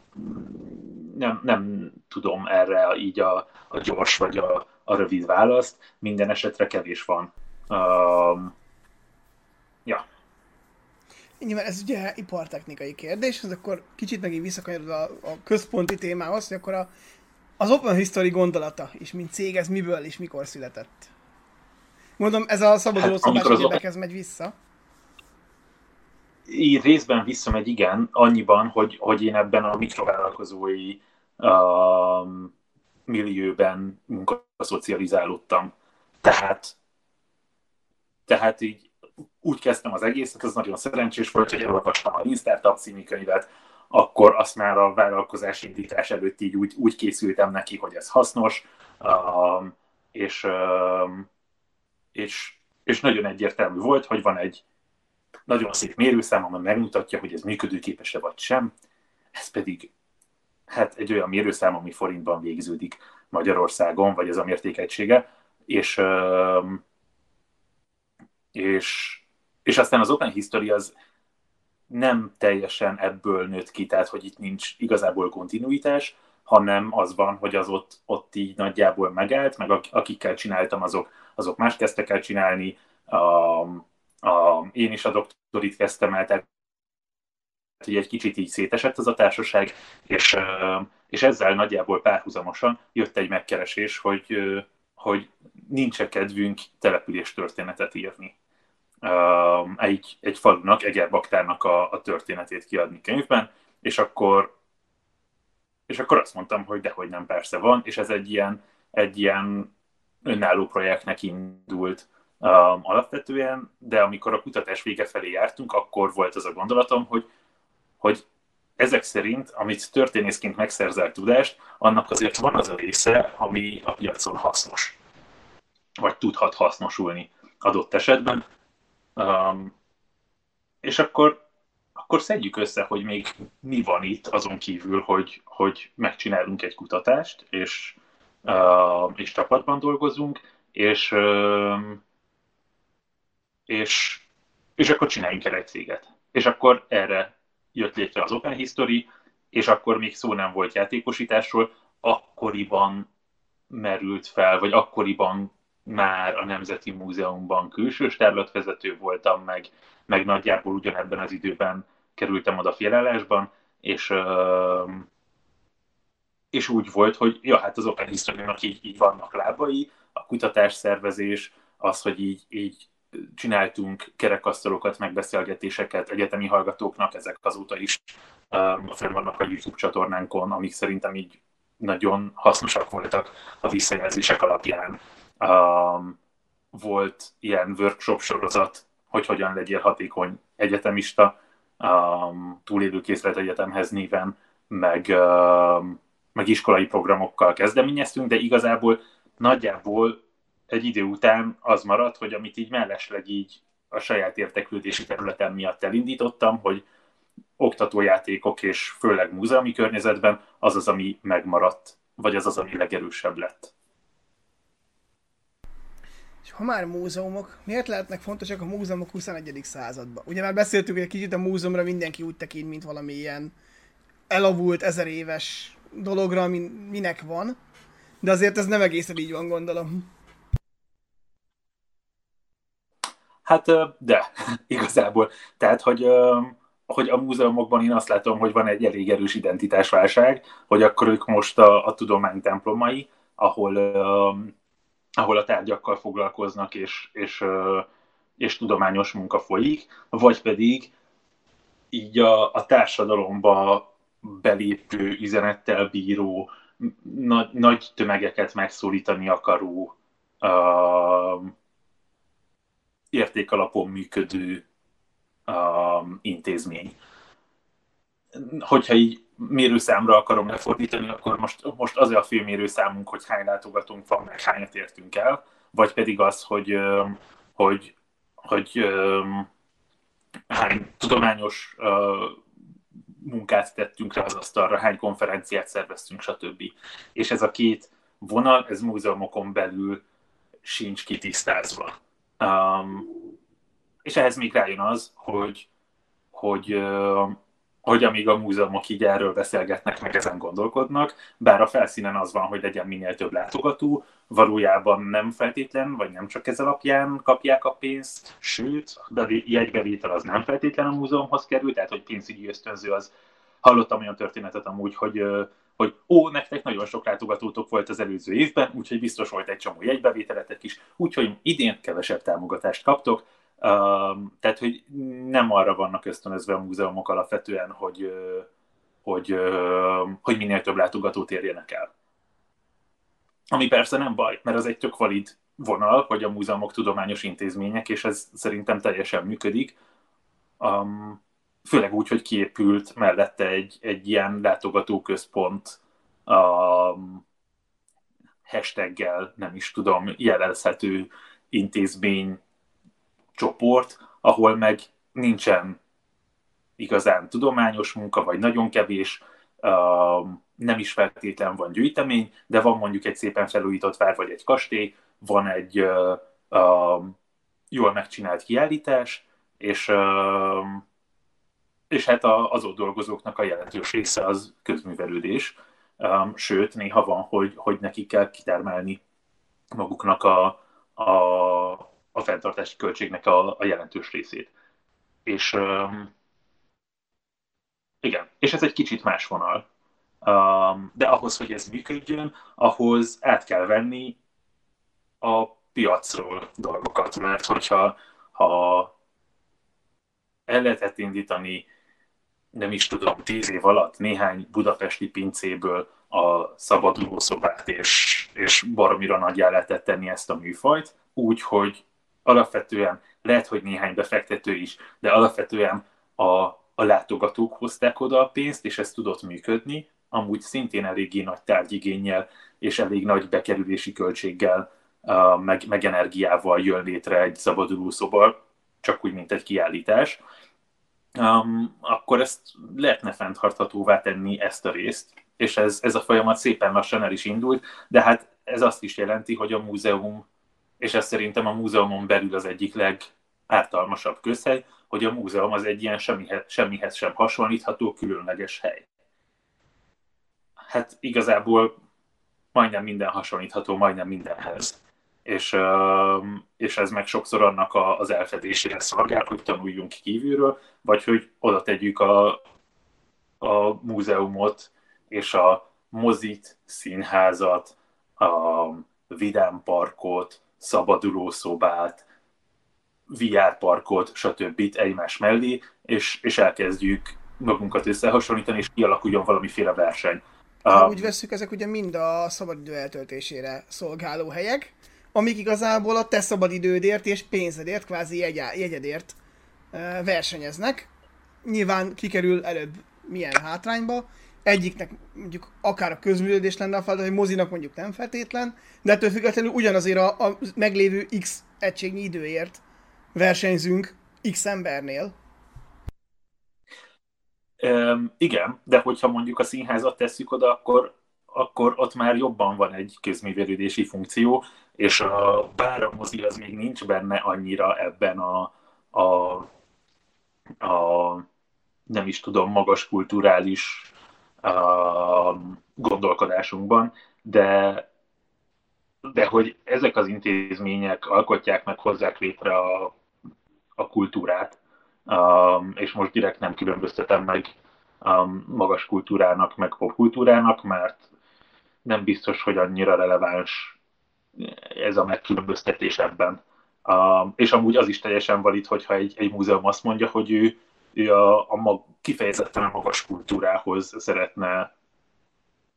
Nem, nem tudom erre így a, a gyors vagy a, a rövid választ, minden esetre kevés van. Um, ja. Nyilván ez ugye ipartechnikai kérdés, ez akkor kicsit megint visszakanyarod a, a központi témához, hogy akkor a, az Open History gondolata és mint cég, ez miből és mikor született? Mondom, ez a szabaduló hát, szabás az... ez megy vissza. így részben visszamegy, igen, annyiban, hogy, hogy én ebben a mikrovállalkozói um, millióben munkaszocializálódtam. Tehát, tehát így úgy kezdtem az egészet, ez nagyon szerencsés volt, hogy elolvastam a Lean Startup című könyvet, akkor azt már a vállalkozás indítás előtt így úgy, úgy készültem neki, hogy ez hasznos, um, és, um, és, és nagyon egyértelmű volt, hogy van egy nagyon szép mérőszám, amely megmutatja, hogy ez működőképes-e vagy sem, ez pedig hát egy olyan mérőszám, ami forintban végződik Magyarországon, vagy ez a mértékegysége, és, és, és aztán az Open History az nem teljesen ebből nőtt ki, tehát hogy itt nincs igazából kontinuitás, hanem az van, hogy az ott, ott így nagyjából megállt, meg akikkel csináltam, azok, azok más kezdtek el csinálni, a, a, én is a doktorit kezdtem el, tehát hogy egy kicsit így szétesett az a társaság, és, és ezzel nagyjából párhuzamosan jött egy megkeresés, hogy, hogy nincs -e kedvünk település történetet írni. Egy, egy falunak, Egerbaktárnak a, a történetét kiadni könyvben, és akkor, és akkor azt mondtam, hogy dehogy nem, persze van, és ez egy ilyen, egy ilyen önálló projektnek indult um, alapvetően, de amikor a kutatás vége felé jártunk, akkor volt az a gondolatom, hogy hogy ezek szerint, amit történészként megszerzel tudást, annak azért van az a része, ami a piacon hasznos, vagy tudhat hasznosulni adott esetben. Um, és akkor, akkor szedjük össze, hogy még mi van itt azon kívül, hogy, hogy megcsinálunk egy kutatást, és, uh, és csapatban dolgozunk, és, uh, és, és akkor csináljunk el egy céget. És akkor erre jött létre az Open History, és akkor még szó nem volt játékosításról, akkoriban merült fel, vagy akkoriban már a Nemzeti Múzeumban külsős tárlatvezető voltam, meg, meg nagyjából ugyanebben az időben kerültem oda félelásban, és, és úgy volt, hogy ja, hát az Open history így, így vannak lábai, a kutatásszervezés, az, hogy így, így csináltunk kerekasztalokat, megbeszélgetéseket egyetemi hallgatóknak, ezek azóta is um, fenn vannak a YouTube csatornánkon, amik szerintem így nagyon hasznosak voltak a visszajelzések alapján. Um, volt ilyen workshop sorozat, hogy hogyan legyél hatékony egyetemista, um, túlélőkészlet egyetemhez néven, meg, um, meg iskolai programokkal kezdeményeztünk, de igazából nagyjából egy idő után az maradt, hogy amit így mellesleg így a saját érteklődési területem miatt elindítottam, hogy oktatójátékok és főleg múzeumi környezetben az az, ami megmaradt, vagy az az, ami legerősebb lett. És ha már múzeumok, miért lehetnek fontosak a múzeumok 21. században? Ugye már beszéltük, hogy egy kicsit a múzeumra mindenki úgy tekint, mint valami ilyen elavult, ezer éves dologra, minek van, de azért ez nem egészen így van, gondolom. Hát de, igazából. Tehát, hogy, hogy a múzeumokban én azt látom, hogy van egy elég erős identitásválság, hogy akkor ők most a, a tudomány templomai, ahol, ahol a tárgyakkal foglalkoznak, és, és, és tudományos munka folyik, vagy pedig így a, a társadalomba belépő, üzenettel bíró, nagy, nagy tömegeket megszólítani akaró értékalapon működő um, intézmény. Hogyha így mérőszámra akarom lefordítani, akkor most, most az a fő mérőszámunk, hogy hány látogatónk van, meg hányat értünk el, vagy pedig az, hogy, um, hogy, hogy um, hány tudományos uh, munkát tettünk rá az asztalra, hány konferenciát szerveztünk, stb. És ez a két vonal, ez múzeumokon belül sincs kitisztázva. Um, és ehhez még rájön az, hogy, hogy, hogy amíg a múzeumok így erről beszélgetnek, meg ezen gondolkodnak, bár a felszínen az van, hogy legyen minél több látogató, valójában nem feltétlen, vagy nem csak ez alapján kapják a pénzt, sőt, a jegybevétel az nem feltétlen a múzeumhoz kerül, tehát hogy pénzügyi ösztönző az hallottam olyan történetet amúgy, hogy hogy ó, nektek nagyon sok látogatótok volt az előző évben, úgyhogy biztos volt egy csomó jegybevételetek is, úgyhogy idén kevesebb támogatást kaptok, tehát, hogy nem arra vannak ösztönözve a múzeumok alapvetően, hogy, hogy, hogy minél több látogatót érjenek el. Ami persze nem baj, mert az egy tök valid vonal, hogy a múzeumok tudományos intézmények, és ez szerintem teljesen működik. Um, főleg úgy, hogy kiépült mellette egy, egy ilyen látogatóközpont um, hashtaggel, nem is tudom, jelezhető intézmény csoport, ahol meg nincsen igazán tudományos munka, vagy nagyon kevés, nem is feltétlen van gyűjtemény, de van mondjuk egy szépen felújított vár, vagy egy kastély, van egy uh, jól megcsinált kiállítás, és, és hát a, az ott dolgozóknak a jelentős része az közművelődés, um, sőt, néha van, hogy, hogy nekik kell kitermelni maguknak a, a, a fenntartási költségnek a, a jelentős részét. És um, igen, és ez egy kicsit más vonal. Um, de ahhoz, hogy ez működjön, ahhoz át kell venni a piacról dolgokat, mert hogyha ha el lehetett indítani, nem is tudom, tíz év alatt néhány budapesti pincéből a szabadulószobát, és, és baromira nagyjá lehetett tenni ezt a műfajt, úgy, hogy alapvetően lehet, hogy néhány befektető is, de alapvetően a, a látogatók hozták oda a pénzt, és ez tudott működni, amúgy szintén eléggé nagy tárgyigényel és elég nagy bekerülési költséggel, meg, meg energiával jön létre egy szabaduló szoba, csak úgy, mint egy kiállítás, um, akkor ezt lehetne fenntarthatóvá tenni ezt a részt, és ez, ez a folyamat szépen lassan el is indult, de hát ez azt is jelenti, hogy a múzeum, és ez szerintem a múzeumon belül az egyik legártalmasabb közhely, hogy a múzeum az egy ilyen semmihez, semmihez sem hasonlítható különleges hely hát igazából majdnem minden hasonlítható majdnem mindenhez. És, és ez meg sokszor annak az elfedésére szolgál, hogy tanuljunk kívülről, vagy hogy oda tegyük a, a múzeumot és a mozit, színházat, a vidámparkot, szabadulószobát, VR parkot, stb. egymás mellé, és, és elkezdjük magunkat összehasonlítani, és kialakuljon valamiféle verseny. Ha úgy veszük, ezek ugye mind a szabadidő eltöltésére szolgáló helyek, amik igazából a te szabadidődért és pénzedért, kvázi jegyedért versenyeznek. Nyilván kikerül előbb milyen hátrányba. Egyiknek mondjuk akár a közműködés lenne a feladat, hogy mozinak mondjuk nem feltétlen, de ettől függetlenül ugyanazért a, a meglévő X egységnyi időért versenyzünk X embernél. Um, igen, de hogyha mondjuk a színházat tesszük oda, akkor, akkor ott már jobban van egy közművelődési funkció, és a, bár a mozi az még nincs benne annyira ebben a, a, a nem is tudom, magas kulturális a, gondolkodásunkban, de, de hogy ezek az intézmények alkotják meg, hozzák létre a, a kultúrát, um, és most direkt nem különböztetem meg um, magas kultúrának, meg popkultúrának, mert nem biztos, hogy annyira releváns ez a megkülönböztetés ebben. Um, és amúgy az is teljesen valid, hogyha egy, egy múzeum azt mondja, hogy ő, ő a, a mag, kifejezetten a magas kultúrához szeretne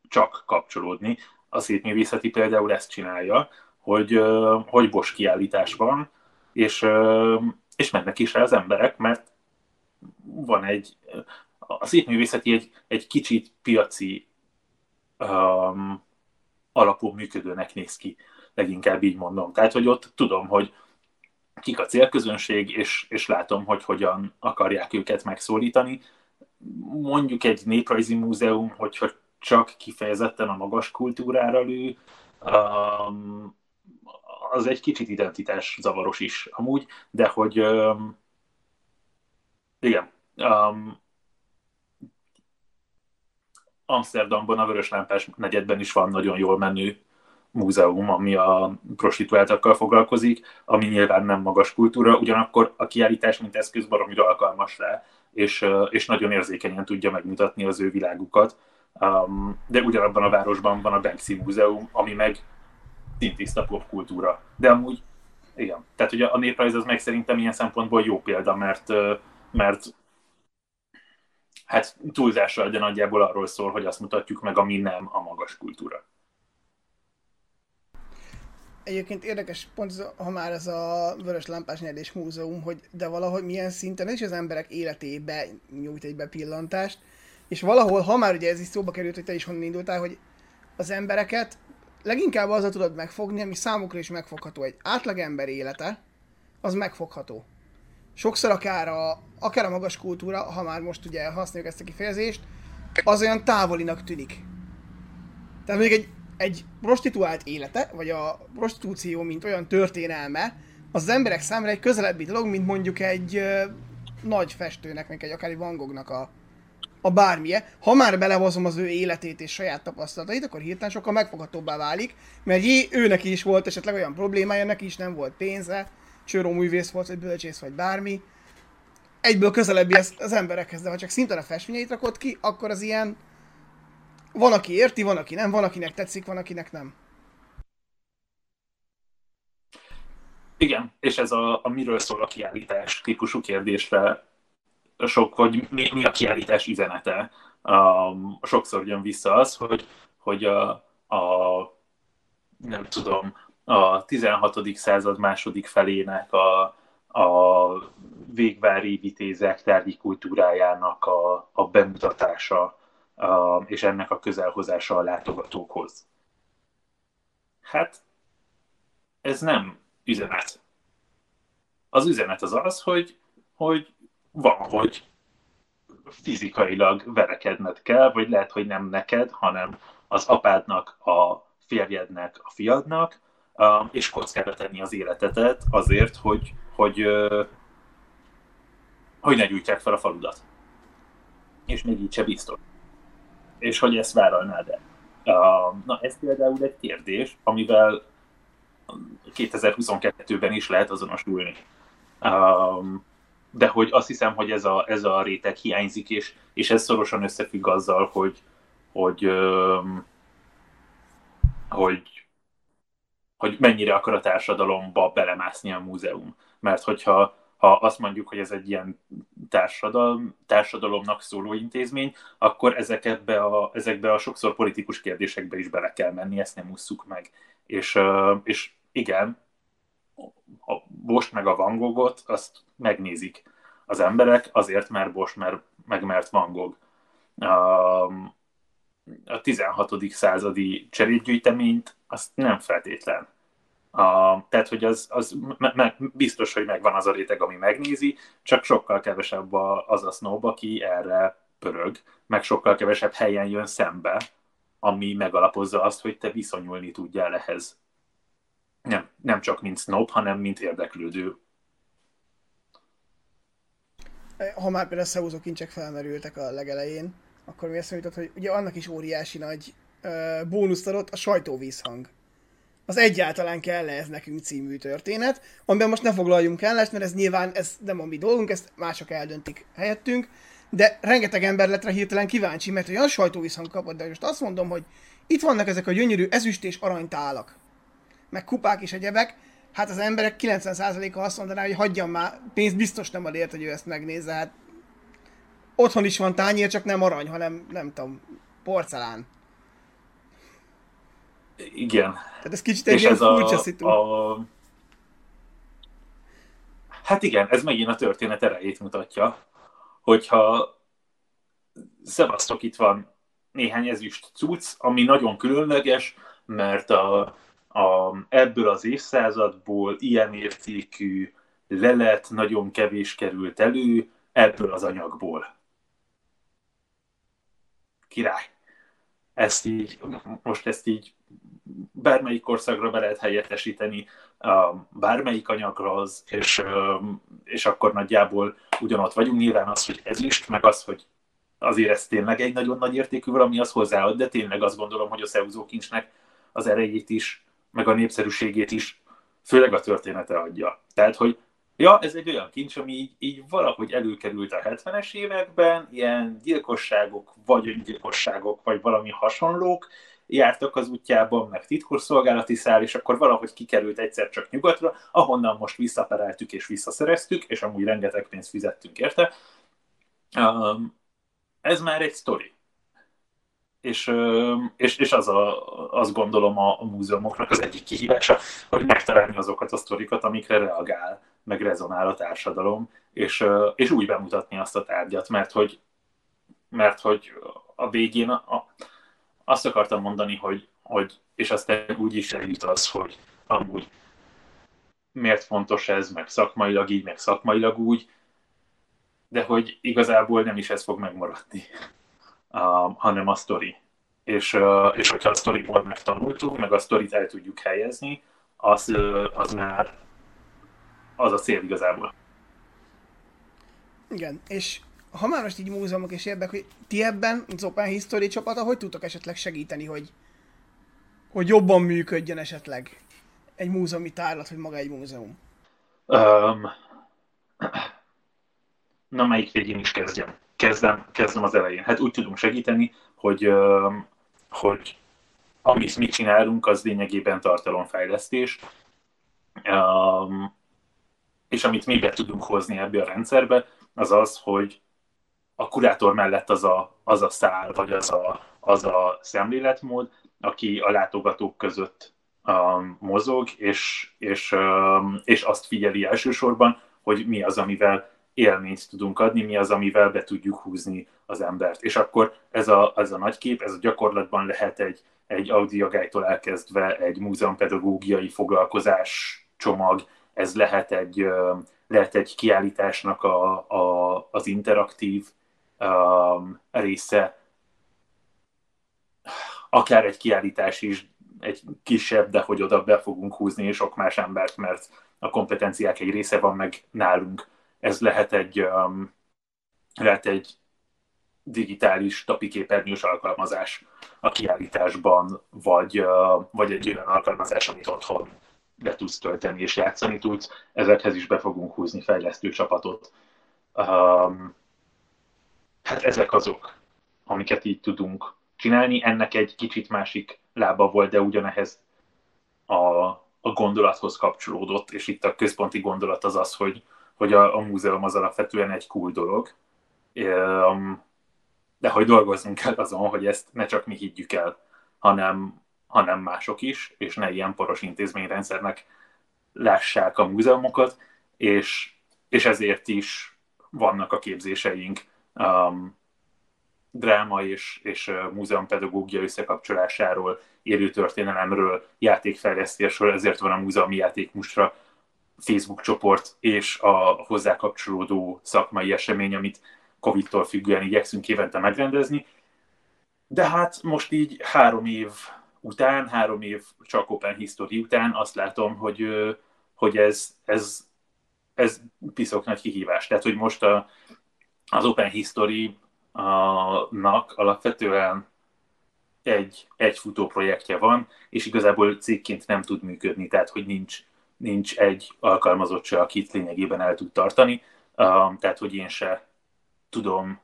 csak kapcsolódni. A szépművészeti például ezt csinálja, hogy, hogy Bosch kiállítás van, és és mennek is rá az emberek, mert van egy, a szépművészeti egy, egy kicsit piaci um, alapú működőnek néz ki, leginkább így mondom. Tehát, hogy ott tudom, hogy kik a célközönség, és, és látom, hogy hogyan akarják őket megszólítani. Mondjuk egy néprajzi múzeum, hogyha csak kifejezetten a magas kultúrára lő, um, az egy kicsit identitás zavaros is amúgy, de hogy um, igen, um, Amsterdamban, a Vöröslámpás negyedben is van nagyon jól menő múzeum, ami a prostituáltakkal foglalkozik, ami nyilván nem magas kultúra, ugyanakkor a kiállítás, mint eszköz baromira alkalmas rá, és, és nagyon érzékenyen tudja megmutatni az ő világukat. De ugyanabban a városban van a Banksy Múzeum, ami meg szintiszta popkultúra. De amúgy Igen. Tehát ugye a néprajz az meg szerintem ilyen szempontból jó példa, mert, mert hát túlzással, de nagyjából arról szól, hogy azt mutatjuk meg, ami nem a magas kultúra. Egyébként érdekes pont, ha már ez a Vörös Lámpás Nyerés Múzeum, hogy de valahogy milyen szinten is az emberek életébe nyújt egy bepillantást, és valahol, ha már ugye ez is szóba került, hogy te is honnan indultál, hogy az embereket leginkább azzal tudod megfogni, ami számukra is megfogható. Egy átlagember élete, az megfogható. Sokszor akár a, akár a magas kultúra, ha már most ugye használjuk ezt a kifejezést, az olyan távolinak tűnik. Tehát mondjuk egy, egy prostituált élete, vagy a prostitúció, mint olyan történelme, az, az emberek számára egy közelebbi dolog, mint mondjuk egy ö, nagy festőnek, meg egy akár egy Van Goghnak a, a bármilyen, ha már belehozom az ő életét és saját tapasztalatait, akkor hirtelen sokkal megfoghatóbbá válik, mert jé, őnek is volt esetleg olyan problémája, neki is nem volt pénze, csőró művész volt, vagy bölcsész, vagy bármi. Egyből közelebbi az, az emberekhez, de ha csak szinten a festményeit rakott ki, akkor az ilyen... Van, aki érti, van, aki nem, van, akinek tetszik, van, akinek nem. Igen, és ez a, a miről szól a kiállítás típusú kérdésre sok, hogy mi, mi a kiállítás üzenete. Um, sokszor jön vissza az, hogy, hogy a, a nem tudom, a 16. század második felének a, a végvári vitézek tárgyi kultúrájának a, a bemutatása a, és ennek a közelhozása a látogatókhoz. Hát ez nem üzenet. Az üzenet az az, hogy, hogy van, hogy fizikailag verekedned kell, vagy lehet, hogy nem neked, hanem az apádnak, a férjednek, a fiadnak, és kockára tenni az életedet azért, hogy, hogy, hogy ne gyújtják fel a faludat. És még így se biztos. És hogy ezt vállalnád-e. Na, ez például egy kérdés, amivel 2022-ben is lehet azonosulni de hogy azt hiszem, hogy ez a, ez a réteg hiányzik, és, és ez szorosan összefügg azzal, hogy, hogy, hogy, hogy mennyire akar a társadalomba belemászni a múzeum. Mert hogyha ha azt mondjuk, hogy ez egy ilyen társadalom, társadalomnak szóló intézmény, akkor ezekbe a, ezekbe a sokszor politikus kérdésekbe is bele kell menni, ezt nem ússzuk meg. És, és igen, a Bost meg a Van Goghot, azt megnézik az emberek, azért, mert Bost mer, meg mert Van Gogh. A 16. századi cserétgyűjteményt azt nem feltétlen. A, tehát, hogy az, az me, me, biztos, hogy megvan az a réteg, ami megnézi, csak sokkal kevesebb a, az a snob, aki erre pörög, meg sokkal kevesebb helyen jön szembe, ami megalapozza azt, hogy te viszonyulni tudjál ehhez nem, nem csak mint snob, hanem mint érdeklődő. Ha már például Szeúzó kincsek felmerültek a legelején, akkor mi eszembe jutott, hogy ugye annak is óriási nagy uh, bónuszt adott a sajtóvízhang. Az egyáltalán kell ez nekünk című történet, amiben most ne foglaljunk el, mert ez nyilván ez nem a mi dolgunk, ezt mások eldöntik helyettünk, de rengeteg ember lett hirtelen kíváncsi, mert olyan sajtóvízhang kapott, de most azt mondom, hogy itt vannak ezek a gyönyörű ezüst és aranytálak. Meg kupák és egyebek, hát az emberek 90%-a azt mondaná, hogy hagyjam már, pénzt biztos nem ad hogy ő ezt megnézze, hát otthon is van tányér, csak nem arany, hanem nem tudom, porcelán. Igen. Tehát ez kicsit egy ilyen furcsa a, szitu. A... Hát igen, ez megint a történet erejét mutatja, hogyha Szevasztok itt van néhány ezüst cucc, ami nagyon különleges, mert a a, ebből az évszázadból ilyen értékű lelet nagyon kevés került elő ebből az anyagból. Király. Ezt így, most ezt így bármelyik korszakra be lehet helyettesíteni, bármelyik anyagra az, és, és akkor nagyjából ugyanott vagyunk. Nyilván az, hogy ez is, meg az, hogy azért ez tényleg egy nagyon nagy értékű valami, az hozzáad, de tényleg azt gondolom, hogy a Szeuzó kincsnek az erejét is meg a népszerűségét is, főleg a története adja. Tehát, hogy ja, ez egy olyan kincs, ami így, így valahogy előkerült a 70-es években, ilyen gyilkosságok, vagy öngyilkosságok, vagy valami hasonlók, jártak az útjában, meg titkosszolgálati szál, és akkor valahogy kikerült egyszer csak nyugatra, ahonnan most visszapereltük és visszaszereztük, és amúgy rengeteg pénzt fizettünk érte. Um, ez már egy sztori. És, és, és az a, azt gondolom a, a múzeumoknak az egyik kihívása, hogy megtalálni azokat a sztorikat, amikre reagál, meg rezonál a társadalom, és, és úgy bemutatni azt a tárgyat, mert hogy, mert hogy a végén a, a, azt akartam mondani, hogy, hogy és aztán úgy is eljut az, hogy amúgy miért fontos ez, meg szakmailag így, meg szakmailag úgy, de hogy igazából nem is ez fog megmaradni, uh, hanem a sztori. És, uh, és hogyha a sztoriból megtanultuk, meg a sztorit el tudjuk helyezni, az, uh, az már az a cél igazából. Igen, és ha már most így múzeumok és érdek, hogy ti ebben, az Open History csapata, hogy tudtok esetleg segíteni, hogy, hogy jobban működjön esetleg egy múzeumi tárlat, vagy maga egy múzeum? Um, na, melyik végén is kezdjem? Kezdem, kezdem az elején. Hát úgy tudunk segíteni, hogy, hogy amit mi csinálunk, az lényegében tartalomfejlesztés. Um, és amit mi be tudunk hozni ebbe a rendszerbe, az az, hogy a kurátor mellett az a, az a szál, vagy az a, az a szemléletmód, aki a látogatók között um, mozog, és, és, um, és azt figyeli elsősorban, hogy mi az, amivel élményt tudunk adni, mi az, amivel be tudjuk húzni az embert. És akkor ez a, ez a nagy kép, ez a gyakorlatban lehet egy, egy audiogájtól elkezdve egy múzeumpedagógiai foglalkozás csomag, ez lehet egy, lehet egy kiállításnak a, a, az interaktív um, része, akár egy kiállítás is, egy kisebb, de hogy oda be fogunk húzni sok más embert, mert a kompetenciák egy része van meg nálunk. Ez lehet egy, um, lehet egy digitális tapiképernyős alkalmazás a kiállításban, vagy, uh, vagy egy olyan alkalmazás, amit otthon be tudsz tölteni és játszani tudsz. Ezekhez is be fogunk húzni fejlesztő csapatot. Um, hát ezek azok, amiket így tudunk csinálni. Ennek egy kicsit másik lába volt, de ugyanehhez a, a gondolathoz kapcsolódott, és itt a központi gondolat az az, hogy, hogy a, a múzeum az alapvetően egy cool dolog, de hogy dolgoznunk kell azon, hogy ezt ne csak mi higgyük el, hanem, hanem mások is, és ne ilyen poros intézményrendszernek lássák a múzeumokat, és, és ezért is vannak a képzéseink um, dráma és, és uh, múzeumpedagógia összekapcsolásáról, élő történelemről, játékfejlesztésről, ezért van a Múzeumi Játék Mustra Facebook csoport és a hozzá kapcsolódó szakmai esemény, amit Covid-tól függően igyekszünk évente megrendezni. De hát most így három év után, három év csak Open History után azt látom, hogy, hogy ez, ez, ez piszok nagy kihívás. Tehát, hogy most a, az Open History-nak alapvetően egy, egy futó projektje van, és igazából cégként nem tud működni, tehát hogy nincs, nincs egy alkalmazott se, akit lényegében el tud tartani, uh, tehát hogy én se tudom,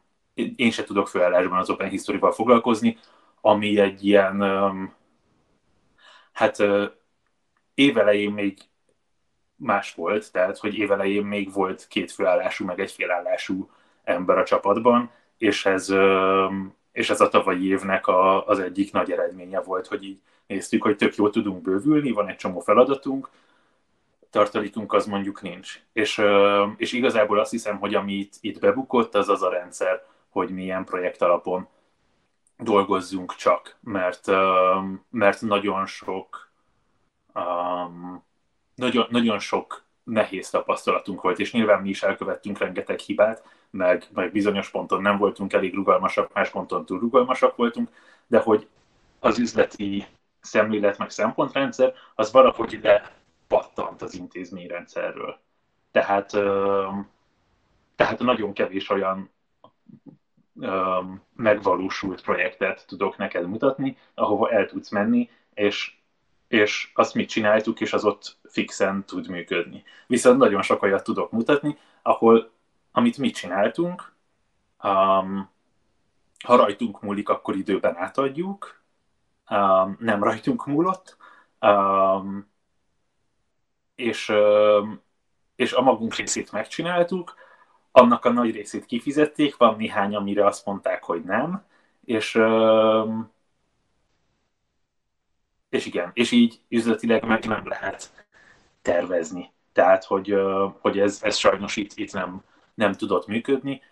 én se tudok főállásban az Open History-val foglalkozni, ami egy ilyen, um, hát évelején még más volt, tehát hogy évelején még volt két főállású, meg egy félállású ember a csapatban, és ez, és ez a tavalyi évnek a, az egyik nagy eredménye volt, hogy így néztük, hogy tök jól tudunk bővülni, van egy csomó feladatunk, tartalékunk az mondjuk nincs. És, és igazából azt hiszem, hogy amit itt bebukott, az az a rendszer, hogy milyen projekt alapon dolgozzunk csak, mert, mert nagyon sok nagyon, nagyon sok nehéz tapasztalatunk volt, és nyilván mi is elkövettünk rengeteg hibát, meg, meg bizonyos ponton nem voltunk elég rugalmasak, más ponton túl rugalmasak voltunk, de hogy az üzleti szemlélet meg szempontrendszer, az valahogy ide pattant az intézményrendszerről. Tehát, tehát nagyon kevés olyan megvalósult projektet tudok neked mutatni, ahova el tudsz menni, és és azt mit csináltuk, és az ott fixen tud működni. Viszont nagyon sok olyat tudok mutatni, ahol amit mi csináltunk, um, ha rajtunk múlik, akkor időben átadjuk, um, nem rajtunk múlott, um, és, um, és a magunk részét megcsináltuk, annak a nagy részét kifizették, van néhány, amire azt mondták, hogy nem, és, és igen, és így üzletileg meg nem lehet tervezni. Tehát, hogy, hogy ez, ez sajnos itt, itt nem, nem tudott működni.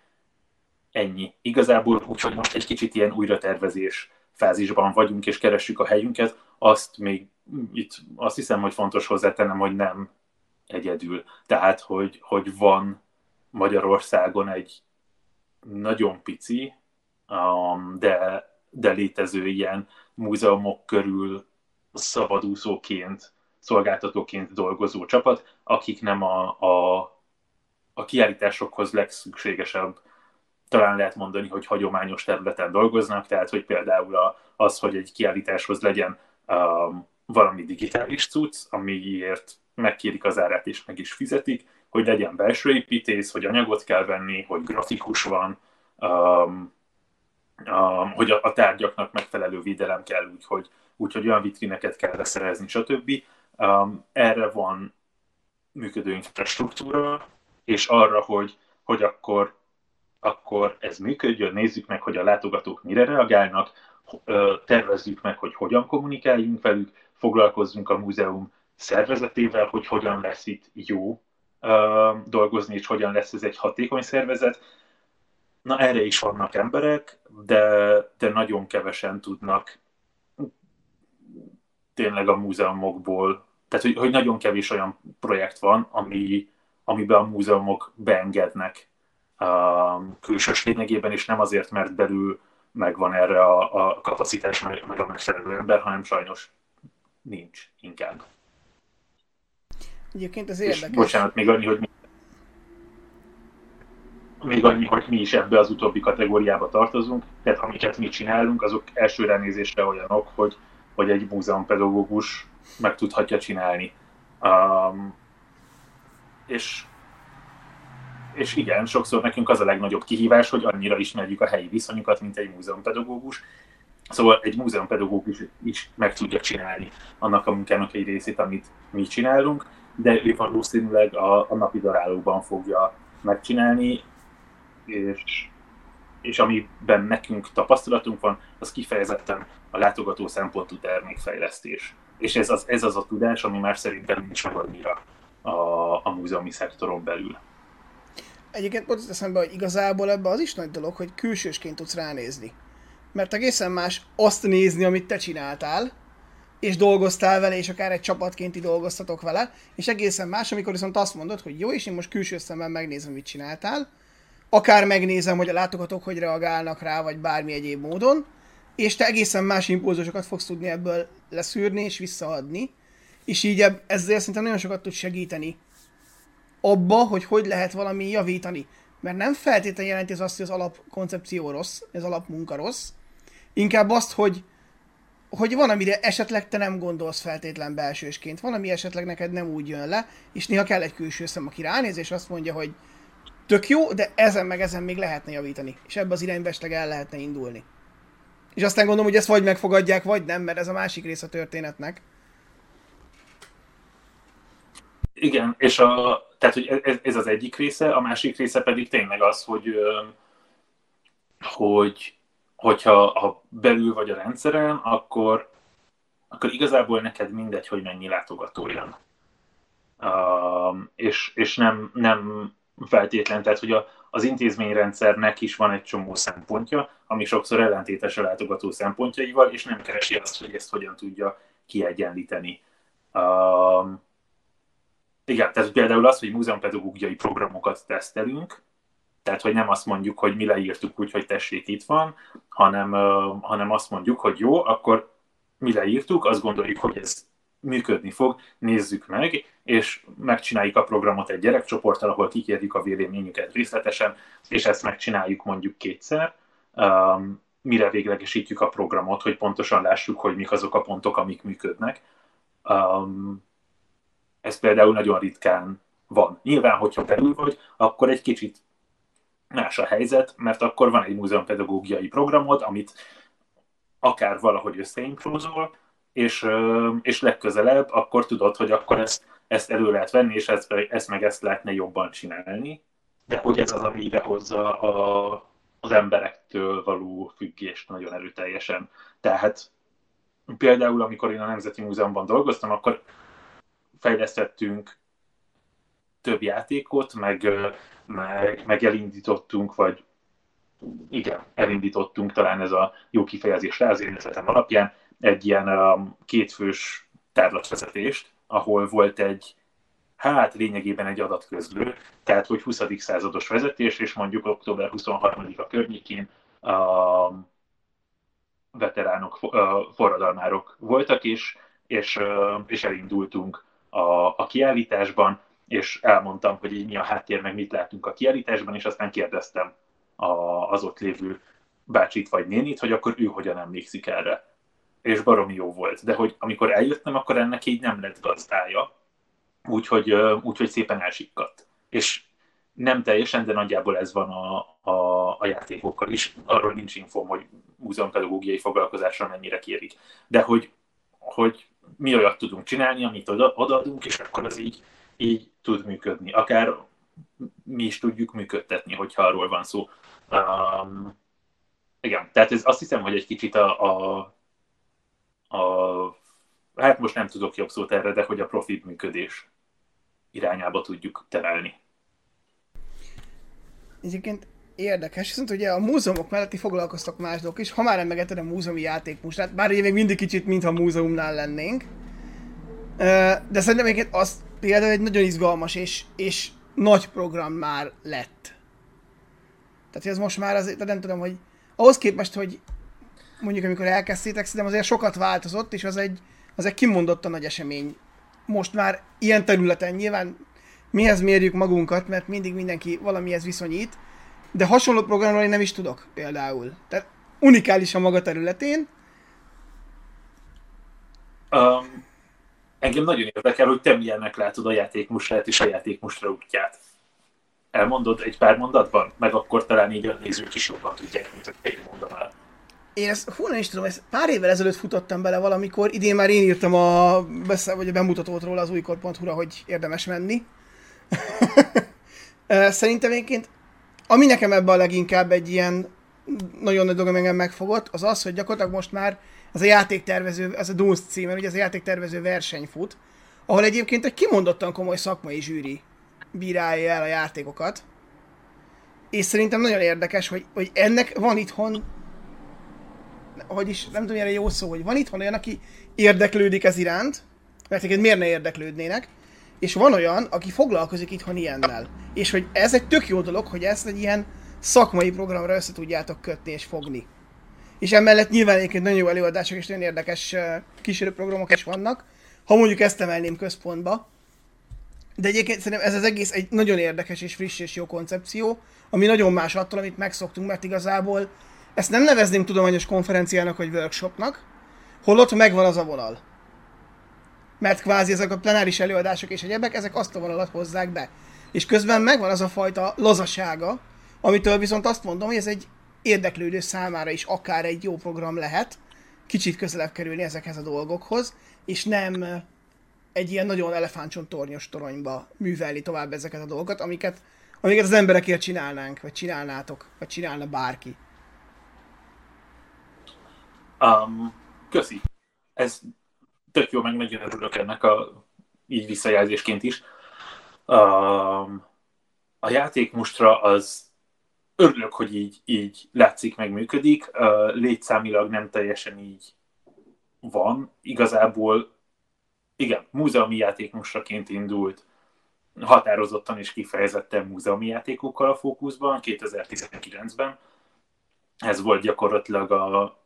Ennyi. Igazából úgyhogy most egy kicsit ilyen újratervezés fázisban vagyunk, és keressük a helyünket, azt még itt azt hiszem, hogy fontos hozzátennem, hogy nem egyedül. Tehát, hogy, hogy van Magyarországon egy nagyon pici, um, de, de létező ilyen múzeumok körül szabadúszóként, szolgáltatóként dolgozó csapat, akik nem a, a, a kiállításokhoz legszükségesebb, talán lehet mondani, hogy hagyományos területen dolgoznak, tehát hogy például az, hogy egy kiállításhoz legyen um, valami digitális cucc, amiért megkérik az árát és meg is fizetik, hogy legyen belső építész, hogy anyagot kell venni, hogy grafikus van, um, um, hogy a, a tárgyaknak megfelelő védelem kell, úgyhogy úgyhogy olyan vitrineket kell leszerezni, stb. Um, erre van működő infrastruktúra, és arra, hogy, hogy akkor, akkor ez működjön, nézzük meg, hogy a látogatók mire reagálnak, tervezzük meg, hogy hogyan kommunikáljunk velük, foglalkozzunk a múzeum szervezetével, hogy hogyan lesz itt jó dolgozni, és hogyan lesz ez egy hatékony szervezet. Na erre is vannak emberek, de, de nagyon kevesen tudnak tényleg a múzeumokból, tehát hogy, hogy nagyon kevés olyan projekt van, ami, amiben a múzeumok beengednek a külsős lényegében, és nem azért, mert belül megvan erre a, a kapacitás, meg, meg a megfelelő ember, hanem sajnos nincs inkább. Egyébként ez érdekes. És bocsánat, még annyi, hogy mi, még annyi, hogy mi is ebbe az utóbbi kategóriába tartozunk, tehát amiket mi csinálunk, azok első ránézésre olyanok, hogy hogy egy múzeumpedagógus meg tudhatja csinálni. Um, és, és igen, sokszor nekünk az a legnagyobb kihívás, hogy annyira ismerjük a helyi viszonyokat, mint egy múzeumpedagógus. Szóval egy múzeumpedagógus is meg tudja csinálni annak a munkának egy részét, amit mi csinálunk, de ő valószínűleg a, a napi darálóban fogja megcsinálni, és, és amiben nekünk tapasztalatunk van, az kifejezetten a látogató szempontú termékfejlesztés. És ez az, ez az a tudás, ami már szerintem nincs meg annyira a, a múzeumi szektoron belül. Egyébként ott eszembe, hogy igazából ebbe az is nagy dolog, hogy külsősként tudsz ránézni. Mert egészen más azt nézni, amit te csináltál, és dolgoztál vele, és akár egy csapatként dolgoztatok vele, és egészen más, amikor viszont azt mondod, hogy jó, és én most külső szemben megnézem, mit csináltál, akár megnézem, hogy a látogatók hogy reagálnak rá, vagy bármi egyéb módon, és te egészen más impulzusokat fogsz tudni ebből leszűrni és visszaadni, és így ezzel szerintem nagyon sokat tud segíteni abba, hogy hogy lehet valami javítani. Mert nem feltétlenül jelenti az azt, hogy az alapkoncepció rossz, az alapmunka rossz, inkább azt, hogy, hogy van, amire esetleg te nem gondolsz feltétlen belsősként, van, ami esetleg neked nem úgy jön le, és néha kell egy külső szem, aki ránéz, és azt mondja, hogy tök jó, de ezen meg ezen még lehetne javítani, és ebbe az irányba el lehetne indulni. És aztán gondolom, hogy ezt vagy megfogadják, vagy nem, mert ez a másik rész a történetnek. Igen, és a, tehát, hogy ez, ez az egyik része, a másik része pedig tényleg az, hogy, hogy hogyha ha belül vagy a rendszeren, akkor, akkor igazából neked mindegy, hogy mennyi látogató jön. Uh, és, és nem, nem feltétlen, tehát hogy a, az intézményrendszernek is van egy csomó szempontja, ami sokszor ellentétes a látogató szempontjaival, és nem keresi azt, hogy ezt hogyan tudja kiegyenlíteni. Uh, igen, tehát például az, hogy múzeumpedagógiai programokat tesztelünk, tehát, hogy nem azt mondjuk, hogy mi leírtuk úgy, hogy tessék, itt van, hanem, hanem azt mondjuk, hogy jó, akkor mi leírtuk, azt gondoljuk, hogy ez működni fog, nézzük meg, és megcsináljuk a programot egy gyerekcsoporttal, ahol kikérjük a véleményüket részletesen, és ezt megcsináljuk mondjuk kétszer, um, mire véglegesítjük a programot, hogy pontosan lássuk, hogy mik azok a pontok, amik működnek. Um, ez például nagyon ritkán van. Nyilván, hogyha belül vagy, akkor egy kicsit más a helyzet, mert akkor van egy múzeumpedagógiai programod, amit akár valahogy összeimprózol, és, és legközelebb akkor tudod, hogy akkor ezt, ezt elő lehet venni, és ezt, ezt meg ezt lehetne jobban csinálni. De hogy ez az, ami idehozza a, az emberektől való függést nagyon erőteljesen. Tehát például, amikor én a Nemzeti Múzeumban dolgoztam, akkor fejlesztettünk több játékot, meg, meg, meg elindítottunk, vagy igen, elindítottunk, talán ez a jó kifejezés rá az én alapján, egy ilyen um, kétfős tárlatvezetést, ahol volt egy, hát lényegében egy adatközlő, tehát hogy 20. százados vezetés, és mondjuk október 23-a környékén a veteránok, forradalmárok voltak is, és, és elindultunk a, a kiállításban, és elmondtam, hogy így mi a háttér, meg mit látunk a kiállításban, és aztán kérdeztem a, az ott lévő bácsit vagy nénit, hogy akkor ő hogyan emlékszik erre. És baromi jó volt. De hogy amikor eljöttem, akkor ennek így nem lett gazdája, úgyhogy, úgyhogy szépen elsikkadt. És nem teljesen, de nagyjából ez van a, a, a játékokkal is. Arról nincs infom, hogy múzeumpedagógiai foglalkozásra mennyire kérik. De hogy, hogy mi olyat tudunk csinálni, amit oda, odaadunk, és akkor az így, így tud működni. Akár mi is tudjuk működtetni, hogyha arról van szó. Um, igen, tehát ez azt hiszem, hogy egy kicsit a, a, a hát most nem tudok jobb szót erre, de hogy a profit működés irányába tudjuk terelni. Egyébként érdekes, viszont ugye a múzeumok melletti foglalkoztak más dolgok is, ha már emlegeted a múzeumi játékmustrát, bár ugye még mindig kicsit, mintha múzeumnál lennénk. De szerintem egyébként az például egy nagyon izgalmas és, és nagy program már lett. Tehát ez most már azért, nem tudom, hogy ahhoz képest, hogy mondjuk amikor elkezdtétek, szerintem azért sokat változott, és az egy, az egy kimondottan nagy esemény. Most már ilyen területen nyilván mihez mérjük magunkat, mert mindig mindenki valamihez viszonyít, de hasonló programról én nem is tudok például. Tehát unikális a maga területén. Um, engem nagyon érdekel, hogy te milyennek látod a játékmustrát és a játékmustra útját. Elmondod egy pár mondatban? Meg akkor talán így a nézők is jobban tudják, mint hogy egy mondanál. Én ezt, hú, nem is tudom, ezt pár évvel ezelőtt futottam bele valamikor, idén már én írtam a, beszél, vagy a bemutatót róla az újkor.hu-ra, hogy érdemes menni. Szerintem egyébként, ami nekem ebben a leginkább egy ilyen nagyon nagy dolog, engem megfogott, az az, hogy gyakorlatilag most már ez a játéktervező, ez a Dunst címen, ugye ez a játéktervező verseny fut, ahol egyébként egy kimondottan komoly szakmai zsűri bírálja el a játékokat. És szerintem nagyon érdekes, hogy, hogy ennek van itthon, hogy is, nem tudom, erre jó szó, hogy van itthon olyan, aki érdeklődik ez iránt, mert egyébként miért ne érdeklődnének, és van olyan, aki foglalkozik itthon ilyennel. És hogy ez egy tök jó dolog, hogy ezt egy ilyen szakmai programra össze tudjátok kötni és fogni. És emellett nyilván egyébként nagyon jó előadások és nagyon érdekes kísérőprogramok is vannak, ha mondjuk ezt emelném központba. De egyébként szerintem ez az egész egy nagyon érdekes és friss és jó koncepció, ami nagyon más attól, amit megszoktunk, mert igazából ezt nem nevezném tudományos konferenciának vagy workshopnak, holott megvan az a vonal mert kvázi ezek a plenáris előadások és egyebek, ezek azt a vonalat hozzák be. És közben megvan az a fajta lazasága, amitől viszont azt mondom, hogy ez egy érdeklődő számára is akár egy jó program lehet, kicsit közelebb kerülni ezekhez a dolgokhoz, és nem egy ilyen nagyon elefántcsontornyos toronyba művelni tovább ezeket a dolgokat, amiket, amiket az emberekért csinálnánk, vagy csinálnátok, vagy csinálna bárki. Um, köszi. Ez tök jó, meg nagyon örülök ennek a így visszajelzésként is. A, a játék mostra az örülök, hogy így, így látszik, meg működik. Létszámilag nem teljesen így van. Igazából igen, múzeumi játékmostraként indult, határozottan és kifejezetten múzeumi játékokkal a fókuszban 2019-ben. Ez volt gyakorlatilag a,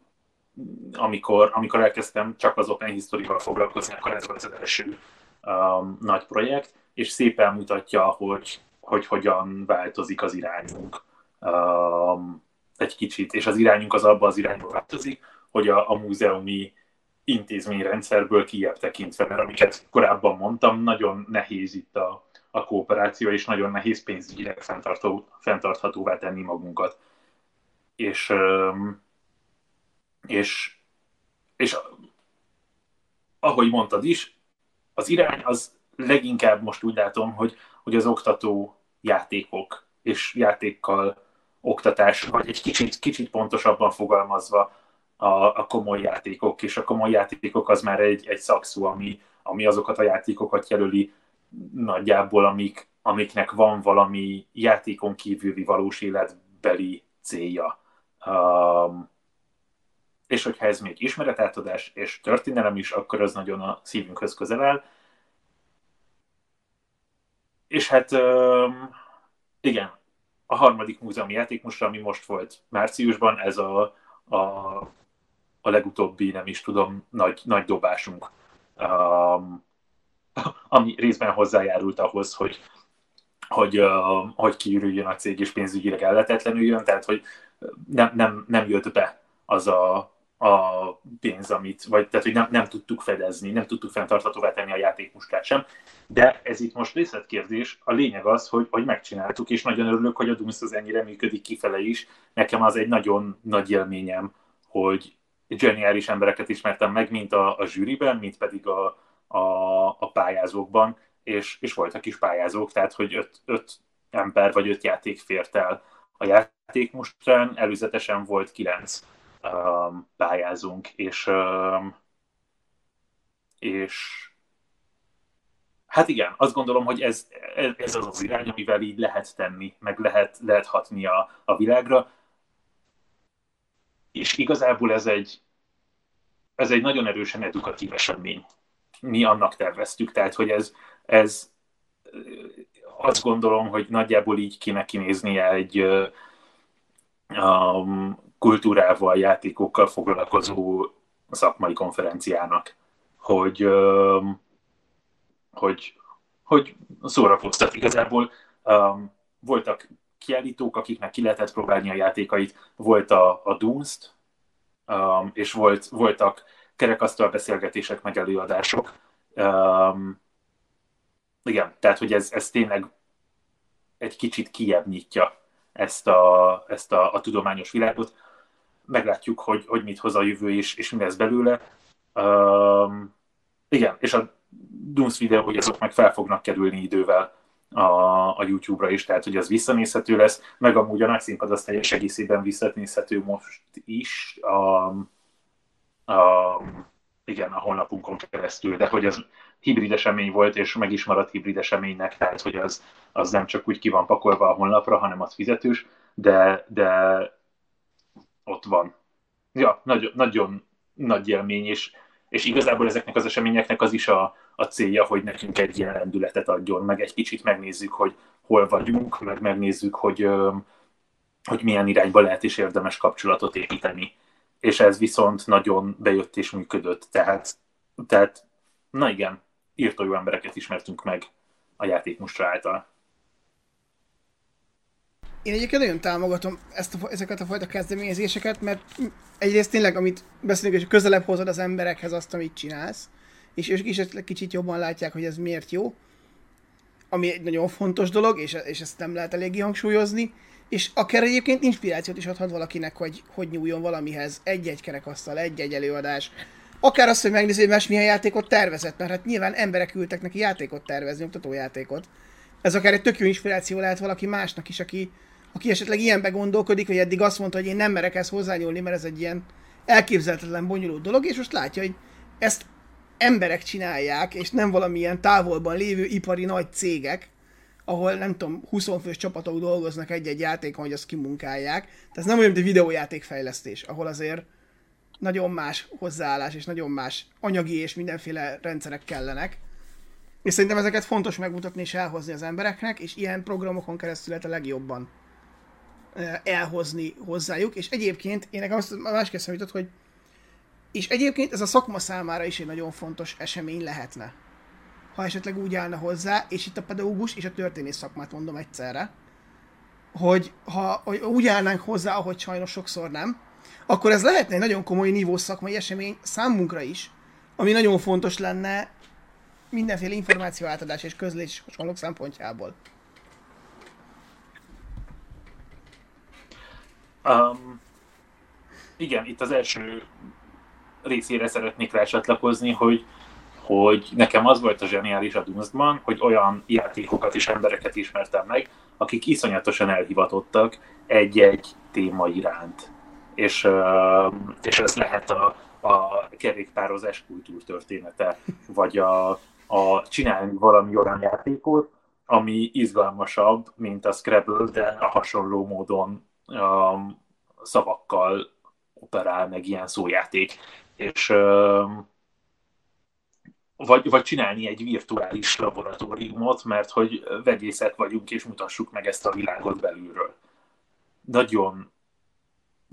amikor, amikor elkezdtem csak az Open History-val foglalkozni, akkor ez volt az első um, nagy projekt, és szépen mutatja, hogy, hogy hogyan változik az irányunk um, egy kicsit, és az irányunk az abban az irányba változik, hogy a, a múzeumi intézményrendszerből kijebb tekintve, mert amiket korábban mondtam, nagyon nehéz itt a, a kooperáció, és nagyon nehéz pénzügyileg fenntartó, fenntarthatóvá tenni magunkat. És és és ahogy mondtad is, az irány az leginkább most úgy látom, hogy, hogy az oktató játékok és játékkal oktatás, vagy egy kicsit, kicsit pontosabban fogalmazva a, a komoly játékok, és a komoly játékok az már egy, egy szakszó, ami, ami azokat a játékokat jelöli nagyjából, amik, amiknek van valami játékon kívüli valós életbeli célja. Um, és hogyha ez még ismeretátadás és történelem is, akkor az nagyon a szívünkhöz közel áll. És hát um, igen, a harmadik múzeumi játék most, ami most volt márciusban, ez a, a, a legutóbbi, nem is tudom, nagy, nagy dobásunk, um, ami részben hozzájárult ahhoz, hogy, hogy, uh, hogy kiürüljön a cég és pénzügyileg elletetlenüljön, tehát hogy nem, nem, nem jött be az a, a pénz, amit, vagy tehát, hogy nem, nem tudtuk fedezni, nem tudtuk fenntartatóvá tenni a játékmuskát sem, de ez itt most részletkérdés, a lényeg az, hogy, hogy megcsináltuk, és nagyon örülök, hogy a Dunst az ennyire működik kifele is. Nekem az egy nagyon nagy élményem, hogy zseniális embereket ismertem meg, mint a, a zsűriben, mint pedig a, a, a pályázókban, és, és voltak is pályázók, tehát hogy öt, öt ember vagy öt játék fért el a játék mostán, előzetesen volt kilenc um, pályázunk, és, um, és hát igen, azt gondolom, hogy ez, ez az az irány, amivel így lehet tenni, meg lehet, lehet hatni a, a világra, és igazából ez egy, ez egy nagyon erősen edukatív esemény. Mi annak terveztük, tehát hogy ez, ez azt gondolom, hogy nagyjából így kéne kinéznie egy um, kultúrával, játékokkal foglalkozó szakmai konferenciának, hogy, hogy, hogy szórakoztat. Igazából voltak kiállítók, akiknek ki lehetett próbálni a játékait, volt a, a Dunst, és volt, voltak kerekasztal beszélgetések, meg előadások. Igen, tehát hogy ez, ez tényleg egy kicsit kiebb nyitja ezt a, ezt a, a tudományos világot meglátjuk, hogy, hogy mit hoz a jövő, és, és mi lesz belőle. Um, igen, és a Dooms videó, azok meg fel fognak kerülni idővel a, a YouTube-ra is, tehát hogy az visszanézhető lesz, meg amúgy a nagy színpad az teljes egészében visszanézhető most is a, a, igen, a honlapunkon keresztül, de hogy az hibrid esemény volt, és meg is maradt hibrid eseménynek, tehát hogy az, az nem csak úgy ki van pakolva a honlapra, hanem az fizetős, de, de ott van. Ja, nagyon, nagyon nagy élmény, és, és igazából ezeknek az eseményeknek az is a, a célja, hogy nekünk egy ilyen rendületet adjon, meg egy kicsit megnézzük, hogy hol vagyunk, meg megnézzük, hogy, hogy milyen irányba lehet is érdemes kapcsolatot építeni. És ez viszont nagyon bejött és működött. Tehát, tehát na igen, írtó jó embereket ismertünk meg a játékmustra által. Én egyébként nagyon támogatom ezt a, ezeket a fajta kezdeményezéseket, mert egyrészt tényleg, amit beszélünk, hogy közelebb hozod az emberekhez azt, amit csinálsz, és ők is kicsit jobban látják, hogy ez miért jó, ami egy nagyon fontos dolog, és, és ezt nem lehet eléggé hangsúlyozni, és akár egyébként inspirációt is adhat valakinek, hogy hogy nyúljon valamihez, egy-egy kerekasztal, egy-egy előadás, akár azt, hogy megnézi, hogy más milyen játékot tervezett, mert hát nyilván emberek ültek neki játékot tervezni, oktatójátékot. Ez akár egy tök jó inspiráció lehet valaki másnak is, aki, aki esetleg ilyenbe gondolkodik, hogy eddig azt mondta, hogy én nem merek ezt hozzányúlni, mert ez egy ilyen elképzelhetetlen bonyolult dolog, és most látja, hogy ezt emberek csinálják, és nem valamilyen távolban lévő ipari nagy cégek, ahol nem tudom, 20 fős csapatok dolgoznak egy-egy játékon, hogy azt kimunkálják. Tehát ez nem olyan, mint a videójátékfejlesztés, ahol azért nagyon más hozzáállás és nagyon más anyagi és mindenféle rendszerek kellenek. És szerintem ezeket fontos megmutatni és elhozni az embereknek, és ilyen programokon keresztül lehet a legjobban elhozni hozzájuk, és egyébként én nekem azt számított, hogy és egyébként ez a szakma számára is egy nagyon fontos esemény lehetne. Ha esetleg úgy állna hozzá, és itt a pedagógus és a történész szakmát mondom egyszerre, hogy ha hogy úgy állnánk hozzá, ahogy sajnos sokszor nem, akkor ez lehetne egy nagyon komoly nívó szakmai esemény számunkra is, ami nagyon fontos lenne mindenféle információ átadás és közlés hasonlók szempontjából. Um, igen, itt az első részére szeretnék rácsatlakozni, hogy, hogy nekem az volt a zseniális a Dunstban, hogy olyan játékokat és embereket ismertem meg, akik iszonyatosan elhivatottak egy-egy téma iránt. És, és ez lehet a, a kerékpározás kultúrtörténete, vagy a, a csinálni valami olyan játékot, ami izgalmasabb, mint a Scrabble, de a hasonló módon um, szavakkal operál, meg ilyen szójáték. És um, vagy, vagy csinálni egy virtuális laboratóriumot, mert hogy vegyészek vagyunk, és mutassuk meg ezt a világot belülről. Nagyon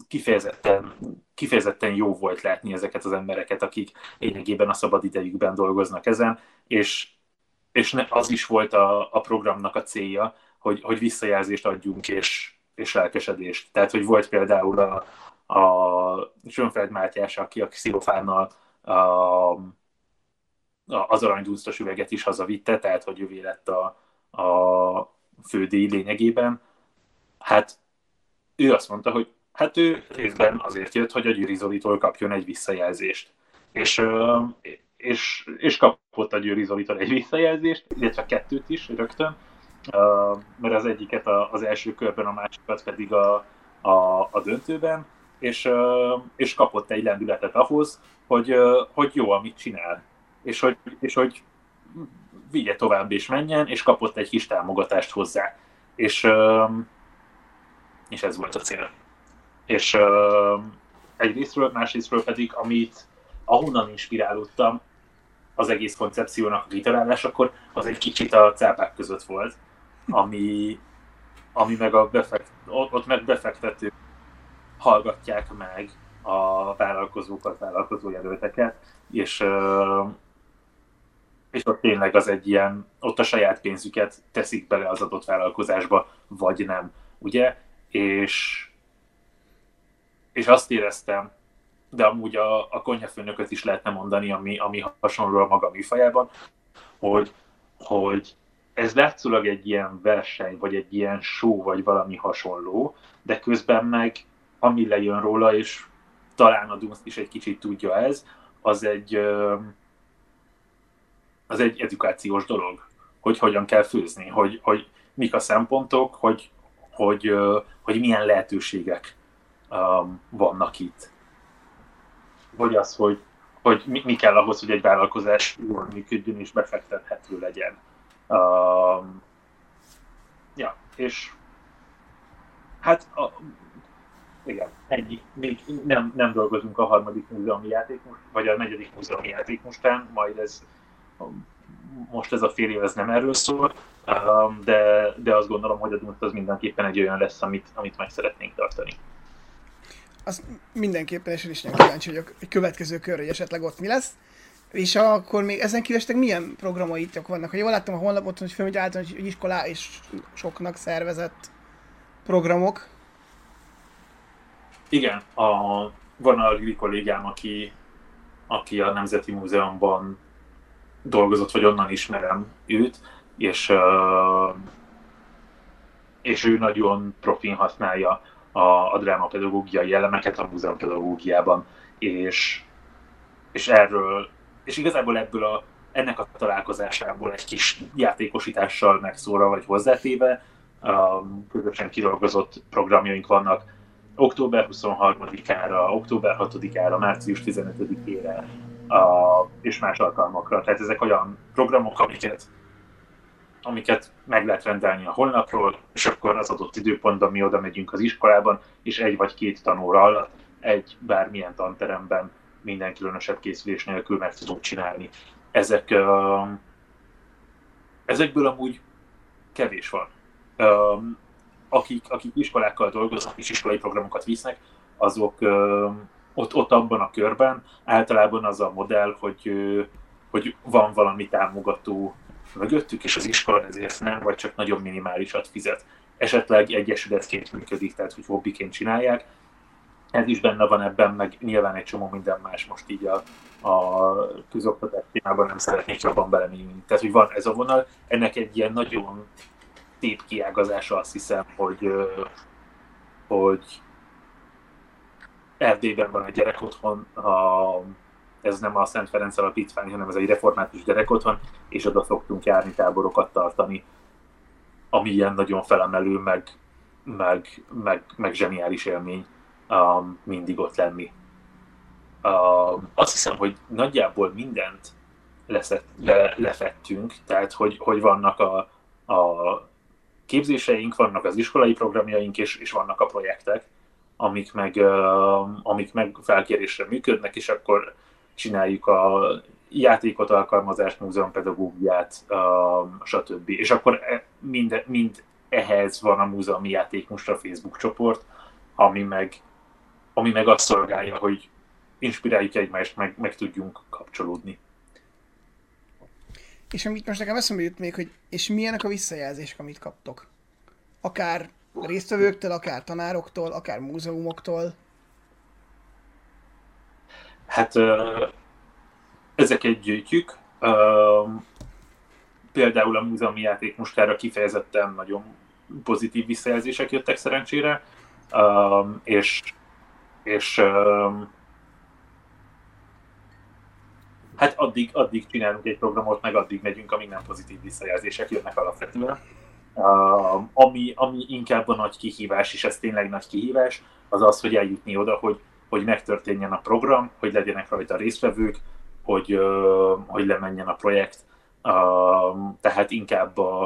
kifejezetten, kifejezetten jó volt látni ezeket az embereket, akik lényegében a szabad idejükben dolgoznak ezen, és, és az is volt a, a programnak a célja, hogy, hogy visszajelzést adjunk, és, és lelkesedést. Tehát, hogy volt például a, a Sönfeld Mátyás, aki a xilofánnal a, az aranydúztos üveget is hazavitte, tehát hogy ővé lett a, a fődíj lényegében. Hát ő azt mondta, hogy hát ő részben azért jött, hogy a Győri Zolitól kapjon egy visszajelzést. És, és, és kapott a Győri Zolitól egy visszajelzést, illetve kettőt is rögtön, mert az egyiket az első körben, a másikat pedig a, a, a döntőben, és, és kapott egy lendületet ahhoz, hogy, hogy jó, amit csinál és hogy, és hogy vigye tovább és menjen, és kapott egy kis támogatást hozzá. És, és ez volt a cél. És egy részről, másrésztről pedig, amit ahonnan inspirálódtam az egész koncepciónak a kitalálásakor, az egy kicsit a cápák között volt, ami, ami meg a befekt, ott meg befektető hallgatják meg a vállalkozókat, vállalkozójelölteket, és és ott tényleg az egy ilyen, ott a saját pénzüket teszik bele az adott vállalkozásba, vagy nem, ugye? És, és azt éreztem, de amúgy a, a konyhafőnököt is lehetne mondani, ami, ami hasonló a maga műfajában, hogy, hogy ez látszólag egy ilyen verseny, vagy egy ilyen show, vagy valami hasonló, de közben meg ami lejön róla, és talán a Dunst is egy kicsit tudja ez, az egy, az egy edukációs dolog, hogy hogyan kell főzni, hogy, hogy mik a szempontok, hogy, hogy, hogy milyen lehetőségek vannak itt. Vagy az, hogy, hogy mi, mi kell ahhoz, hogy egy vállalkozás jól működjön és befektethető legyen. Um, ja, és hát a, igen, ennyi. Még nem, nem dolgozunk a harmadik múzeumi játék vagy a negyedik múzeumi játék mostán, majd ez most ez a fél év ez nem erről szól, um, de, de azt gondolom, hogy a Dunst az mindenképpen egy olyan lesz, amit, amit meg szeretnénk tartani. Az mindenképpen, és én is nagyon kíváncsi vagyok egy következő kör, hogy esetleg ott mi lesz. És akkor még ezen kívül milyen programaitok vannak? Ha jól láttam a honlapot, hogy fölmegy általános hogy iskolá és soknak szervezett programok. Igen, a, van a Lili kollégám, aki, aki a Nemzeti Múzeumban dolgozott, vagy onnan ismerem őt, és, és ő nagyon profin használja a, a drámapedagógiai elemeket a múzeumpedagógiában, és, és erről, és igazából ebből a, ennek a találkozásából egy kis játékosítással megszóra vagy hozzátéve, közösen kidolgozott programjaink vannak. Október 23-ára, október 6-ára, március 15-ére, a, és más alkalmakra. Tehát ezek olyan programok, amiket, amiket meg lehet rendelni a honlapról, és akkor az adott időpontban mi oda megyünk az iskolában, és egy vagy két tanóra alatt egy bármilyen tanteremben minden különösebb készülés nélkül meg tudunk csinálni. Ezek, uh, ezekből amúgy kevés van. Uh, akik, akik iskolákkal dolgoznak és iskolai programokat visznek, azok uh, ott, ott abban a körben általában az a modell, hogy, hogy van valami támogató mögöttük, és az iskola ezért nem, vagy csak nagyon minimálisat fizet. Esetleg egyesületként működik, tehát hogy hobbiként csinálják. Ez is benne van ebben, meg nyilván egy csomó minden más most így a, a közoktatás témában nem szeretnék jobban belemenni. Tehát, hogy van ez a vonal, ennek egy ilyen nagyon szép kiágazása azt hiszem, hogy, hogy Erdélyben van egy gyerekotthon, a, ez nem a Szent Ferenc Alapítvány, hanem ez egy református gyerekotthon, és oda szoktunk járni táborokat tartani, ami ilyen nagyon felemelő, meg, meg, meg, meg zseniális élmény um, mindig ott lenni. Uh, azt hiszem, hogy nagyjából mindent leszett, le, lefettünk, tehát hogy, hogy vannak a, a képzéseink, vannak az iskolai programjaink, és, és vannak a projektek, amik meg, amik meg felkérésre működnek, és akkor csináljuk a játékot, alkalmazást, múzeumpedagógiát, stb. És akkor e, mind, mind ehhez van a múzeumi játék most a Facebook csoport, ami meg, ami meg azt szolgálja, hogy inspiráljuk egymást, meg, meg tudjunk kapcsolódni. És amit most nekem eszembe jut még, hogy és milyenek a visszajelzések, amit kaptok? Akár résztvevőktől, akár tanároktól, akár múzeumoktól? Hát ezeket gyűjtjük. Például a múzeumi játék mostára kifejezetten nagyon pozitív visszajelzések jöttek szerencsére, és, és hát addig, addig csinálunk egy programot, meg addig megyünk, amíg nem pozitív visszajelzések jönnek alapvetően. Ami, ami inkább a nagy kihívás, és ez tényleg nagy kihívás, az az, hogy eljutni oda, hogy, hogy megtörténjen a program, hogy legyenek rajta résztvevők, hogy, hogy lemenjen a projekt. Tehát inkább a,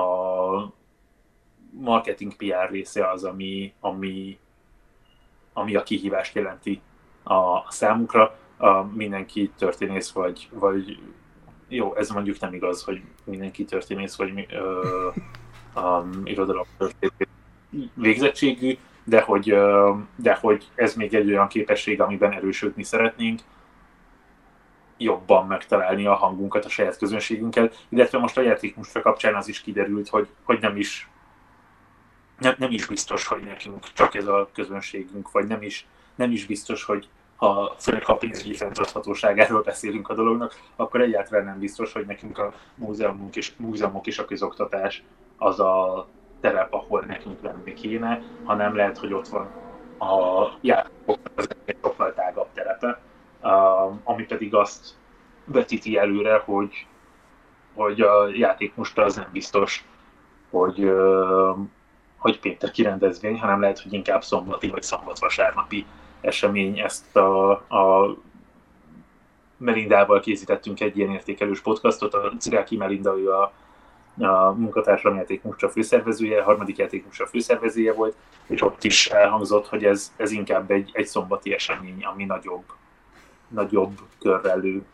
a marketing PR része az, ami, ami, ami a kihívást jelenti a a mindenki történész vagy, vagy jó, ez mondjuk nem igaz, hogy mindenki történész vagy ö, um, irodalom végzettségű, de hogy, de hogy ez még egy olyan képesség, amiben erősödni szeretnénk, jobban megtalálni a hangunkat a saját közönségünkkel, illetve most a játékmustra kapcsán az is kiderült, hogy, hogy nem is nem, nem is biztos, hogy nekünk csak ez a közönségünk, vagy nem is, nem is biztos, hogy ha főleg ha pénzügyi fenntarthatóságáról beszélünk a dolognak, akkor egyáltalán nem biztos, hogy nekünk a múzeumunk és, múzeumok és a közoktatás az a terep, ahol nekünk lenni kéne, hanem lehet, hogy ott van a játékok az egy sokkal tágabb terepe, ami pedig azt vetíti előre, hogy, hogy a játék most az nem biztos, hogy, hogy pénteki rendezvény, hanem lehet, hogy inkább szombati vagy szombat-vasárnapi esemény, ezt a, a Melindával készítettünk egy ilyen értékelős podcastot, a Ciráki Melinda, ő a, a munkatársam játékmusa főszervezője, a harmadik játékmusa főszervezője volt, és ott is elhangzott, hogy ez, ez inkább egy, egy szombati esemény, ami nagyobb, nagyobb körrel lő,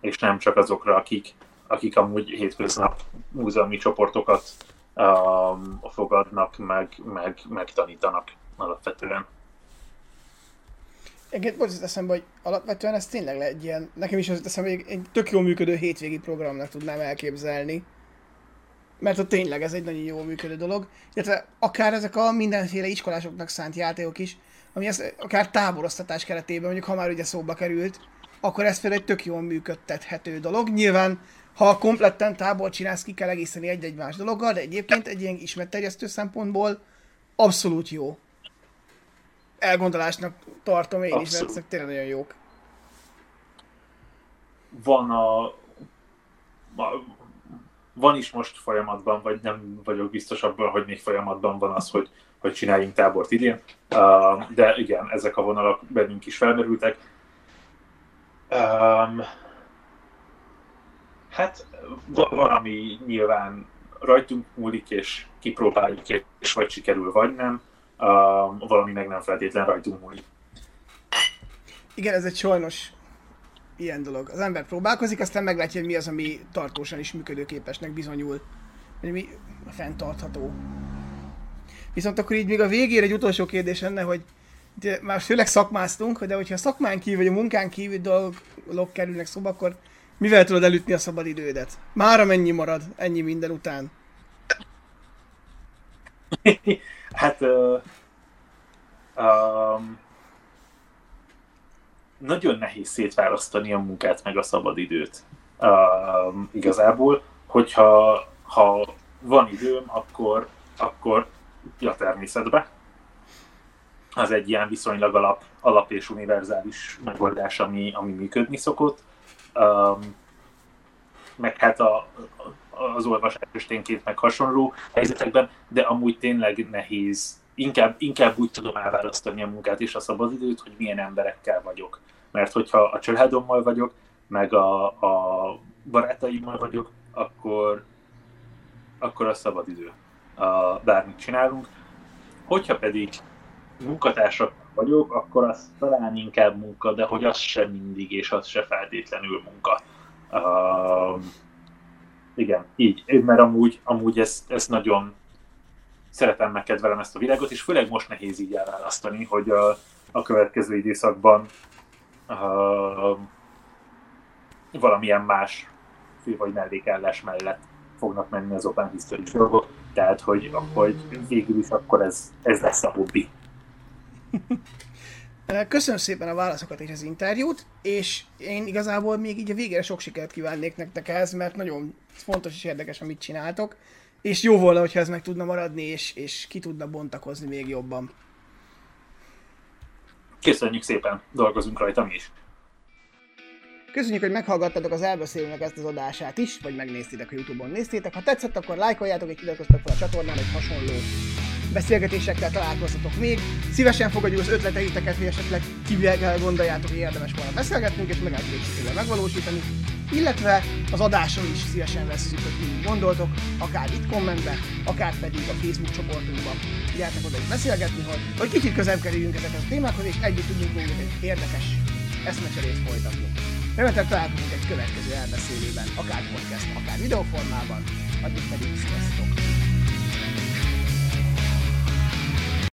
és nem csak azokra, akik, akik amúgy hétköznap múzeumi csoportokat um, fogadnak, meg, meg, meg tanítanak alapvetően. Egyébként most eszembe, hogy alapvetően ez tényleg egy ilyen, nekem is az eszembe, hogy egy tök jól működő hétvégi programnak tudnám elképzelni. Mert ott tényleg ez egy nagyon jól működő dolog. Illetve akár ezek a mindenféle iskolásoknak szánt játékok is, ami ez akár táboroztatás keretében, mondjuk ha már ugye szóba került, akkor ez például egy tök jól működtethető dolog. Nyilván, ha kompletten tábor csinálsz, ki kell egészíteni egy-egy más dologgal, de egyébként egy ilyen ismerterjesztő szempontból abszolút jó elgondolásnak tartom én Abszolút. is, mert ezek tényleg nagyon jók. Van a van is most folyamatban, vagy nem vagyok biztos abban, hogy még folyamatban van az, hogy, hogy csináljunk tábort idén. Uh, de igen, ezek a vonalak bennünk is felmerültek. Um, hát van, nyilván rajtunk múlik, és kipróbáljuk, és vagy sikerül, vagy nem uh, valami meg nem feltétlen rajtunk múlik. Igen, ez egy sajnos ilyen dolog. Az ember próbálkozik, aztán meglátja, hogy mi az, ami tartósan is működőképesnek bizonyul. Hogy mi fenntartható. Viszont akkor így még a végére egy utolsó kérdés lenne, hogy már főleg szakmáztunk, de hogyha a szakmán kívül, vagy a munkán kívül dolgok kerülnek szóba, akkor mivel tudod elütni a szabad idődet? Mára mennyi marad ennyi minden után? Hát uh, um, nagyon nehéz szétválasztani a munkát meg a szabadidőt. Um, igazából, hogyha ha van időm, akkor, akkor a természetbe. az egy ilyen viszonylag alap, alap és univerzális megoldás, ami, ami működni szokott. Um, meg hát a, az olvasás esténként meg hasonló helyzetekben, de amúgy tényleg nehéz. Inkább, inkább úgy tudom elválasztani a munkát és a szabadidőt, hogy milyen emberekkel vagyok. Mert hogyha a családommal vagyok, meg a, a barátaimmal vagyok, akkor, akkor a szabadidő. A, bármit csinálunk. Hogyha pedig munkatársak vagyok, akkor az talán inkább munka, de hogy az sem mindig, és az se feltétlenül munka. Uh, igen, így, mert amúgy, amúgy ezt, ezt nagyon szeretem, megkedvelem ezt a világot, és főleg most nehéz így elválasztani, hogy a, a következő időszakban uh, valamilyen más fő vagy mellékállás mellett fognak menni az Open History dolgok, tehát hogy, hogy végül is akkor ez, ez lesz a hobbi. Köszönöm szépen a válaszokat és az interjút, és én igazából még így a végére sok sikert kívánnék nektek ehhez, mert nagyon fontos és érdekes, amit csináltok, és jó volna, hogyha ez meg tudna maradni, és, és ki tudna bontakozni még jobban. Köszönjük szépen, dolgozunk rajta mi is. Köszönjük, hogy meghallgattatok az elbeszélőnek ezt az adását is, vagy megnéztétek a Youtube-on néztétek. Ha tetszett, akkor lájkoljátok és iratkozzatok fel a csatornán, hogy hasonló beszélgetésekkel találkozhatok még. Szívesen fogadjuk az ötleteiteket, hogy esetleg kivel gondoljátok, hogy érdemes volna beszélgetnünk, és meg lehet megvalósítani. Illetve az adáson is szívesen veszünk, hogy mi gondoltok, akár itt kommentbe, akár pedig a Facebook csoportunkban. Gyertek oda is beszélgetni, hogy, hogy kicsit közel kerüljünk ezekhez a témákhoz, és együtt tudjunk mondjuk egy érdekes eszmecserét folytatni. Remélem találkozunk egy következő elbeszélőben, akár podcast, akár videóformában, addig pedig sziasztok!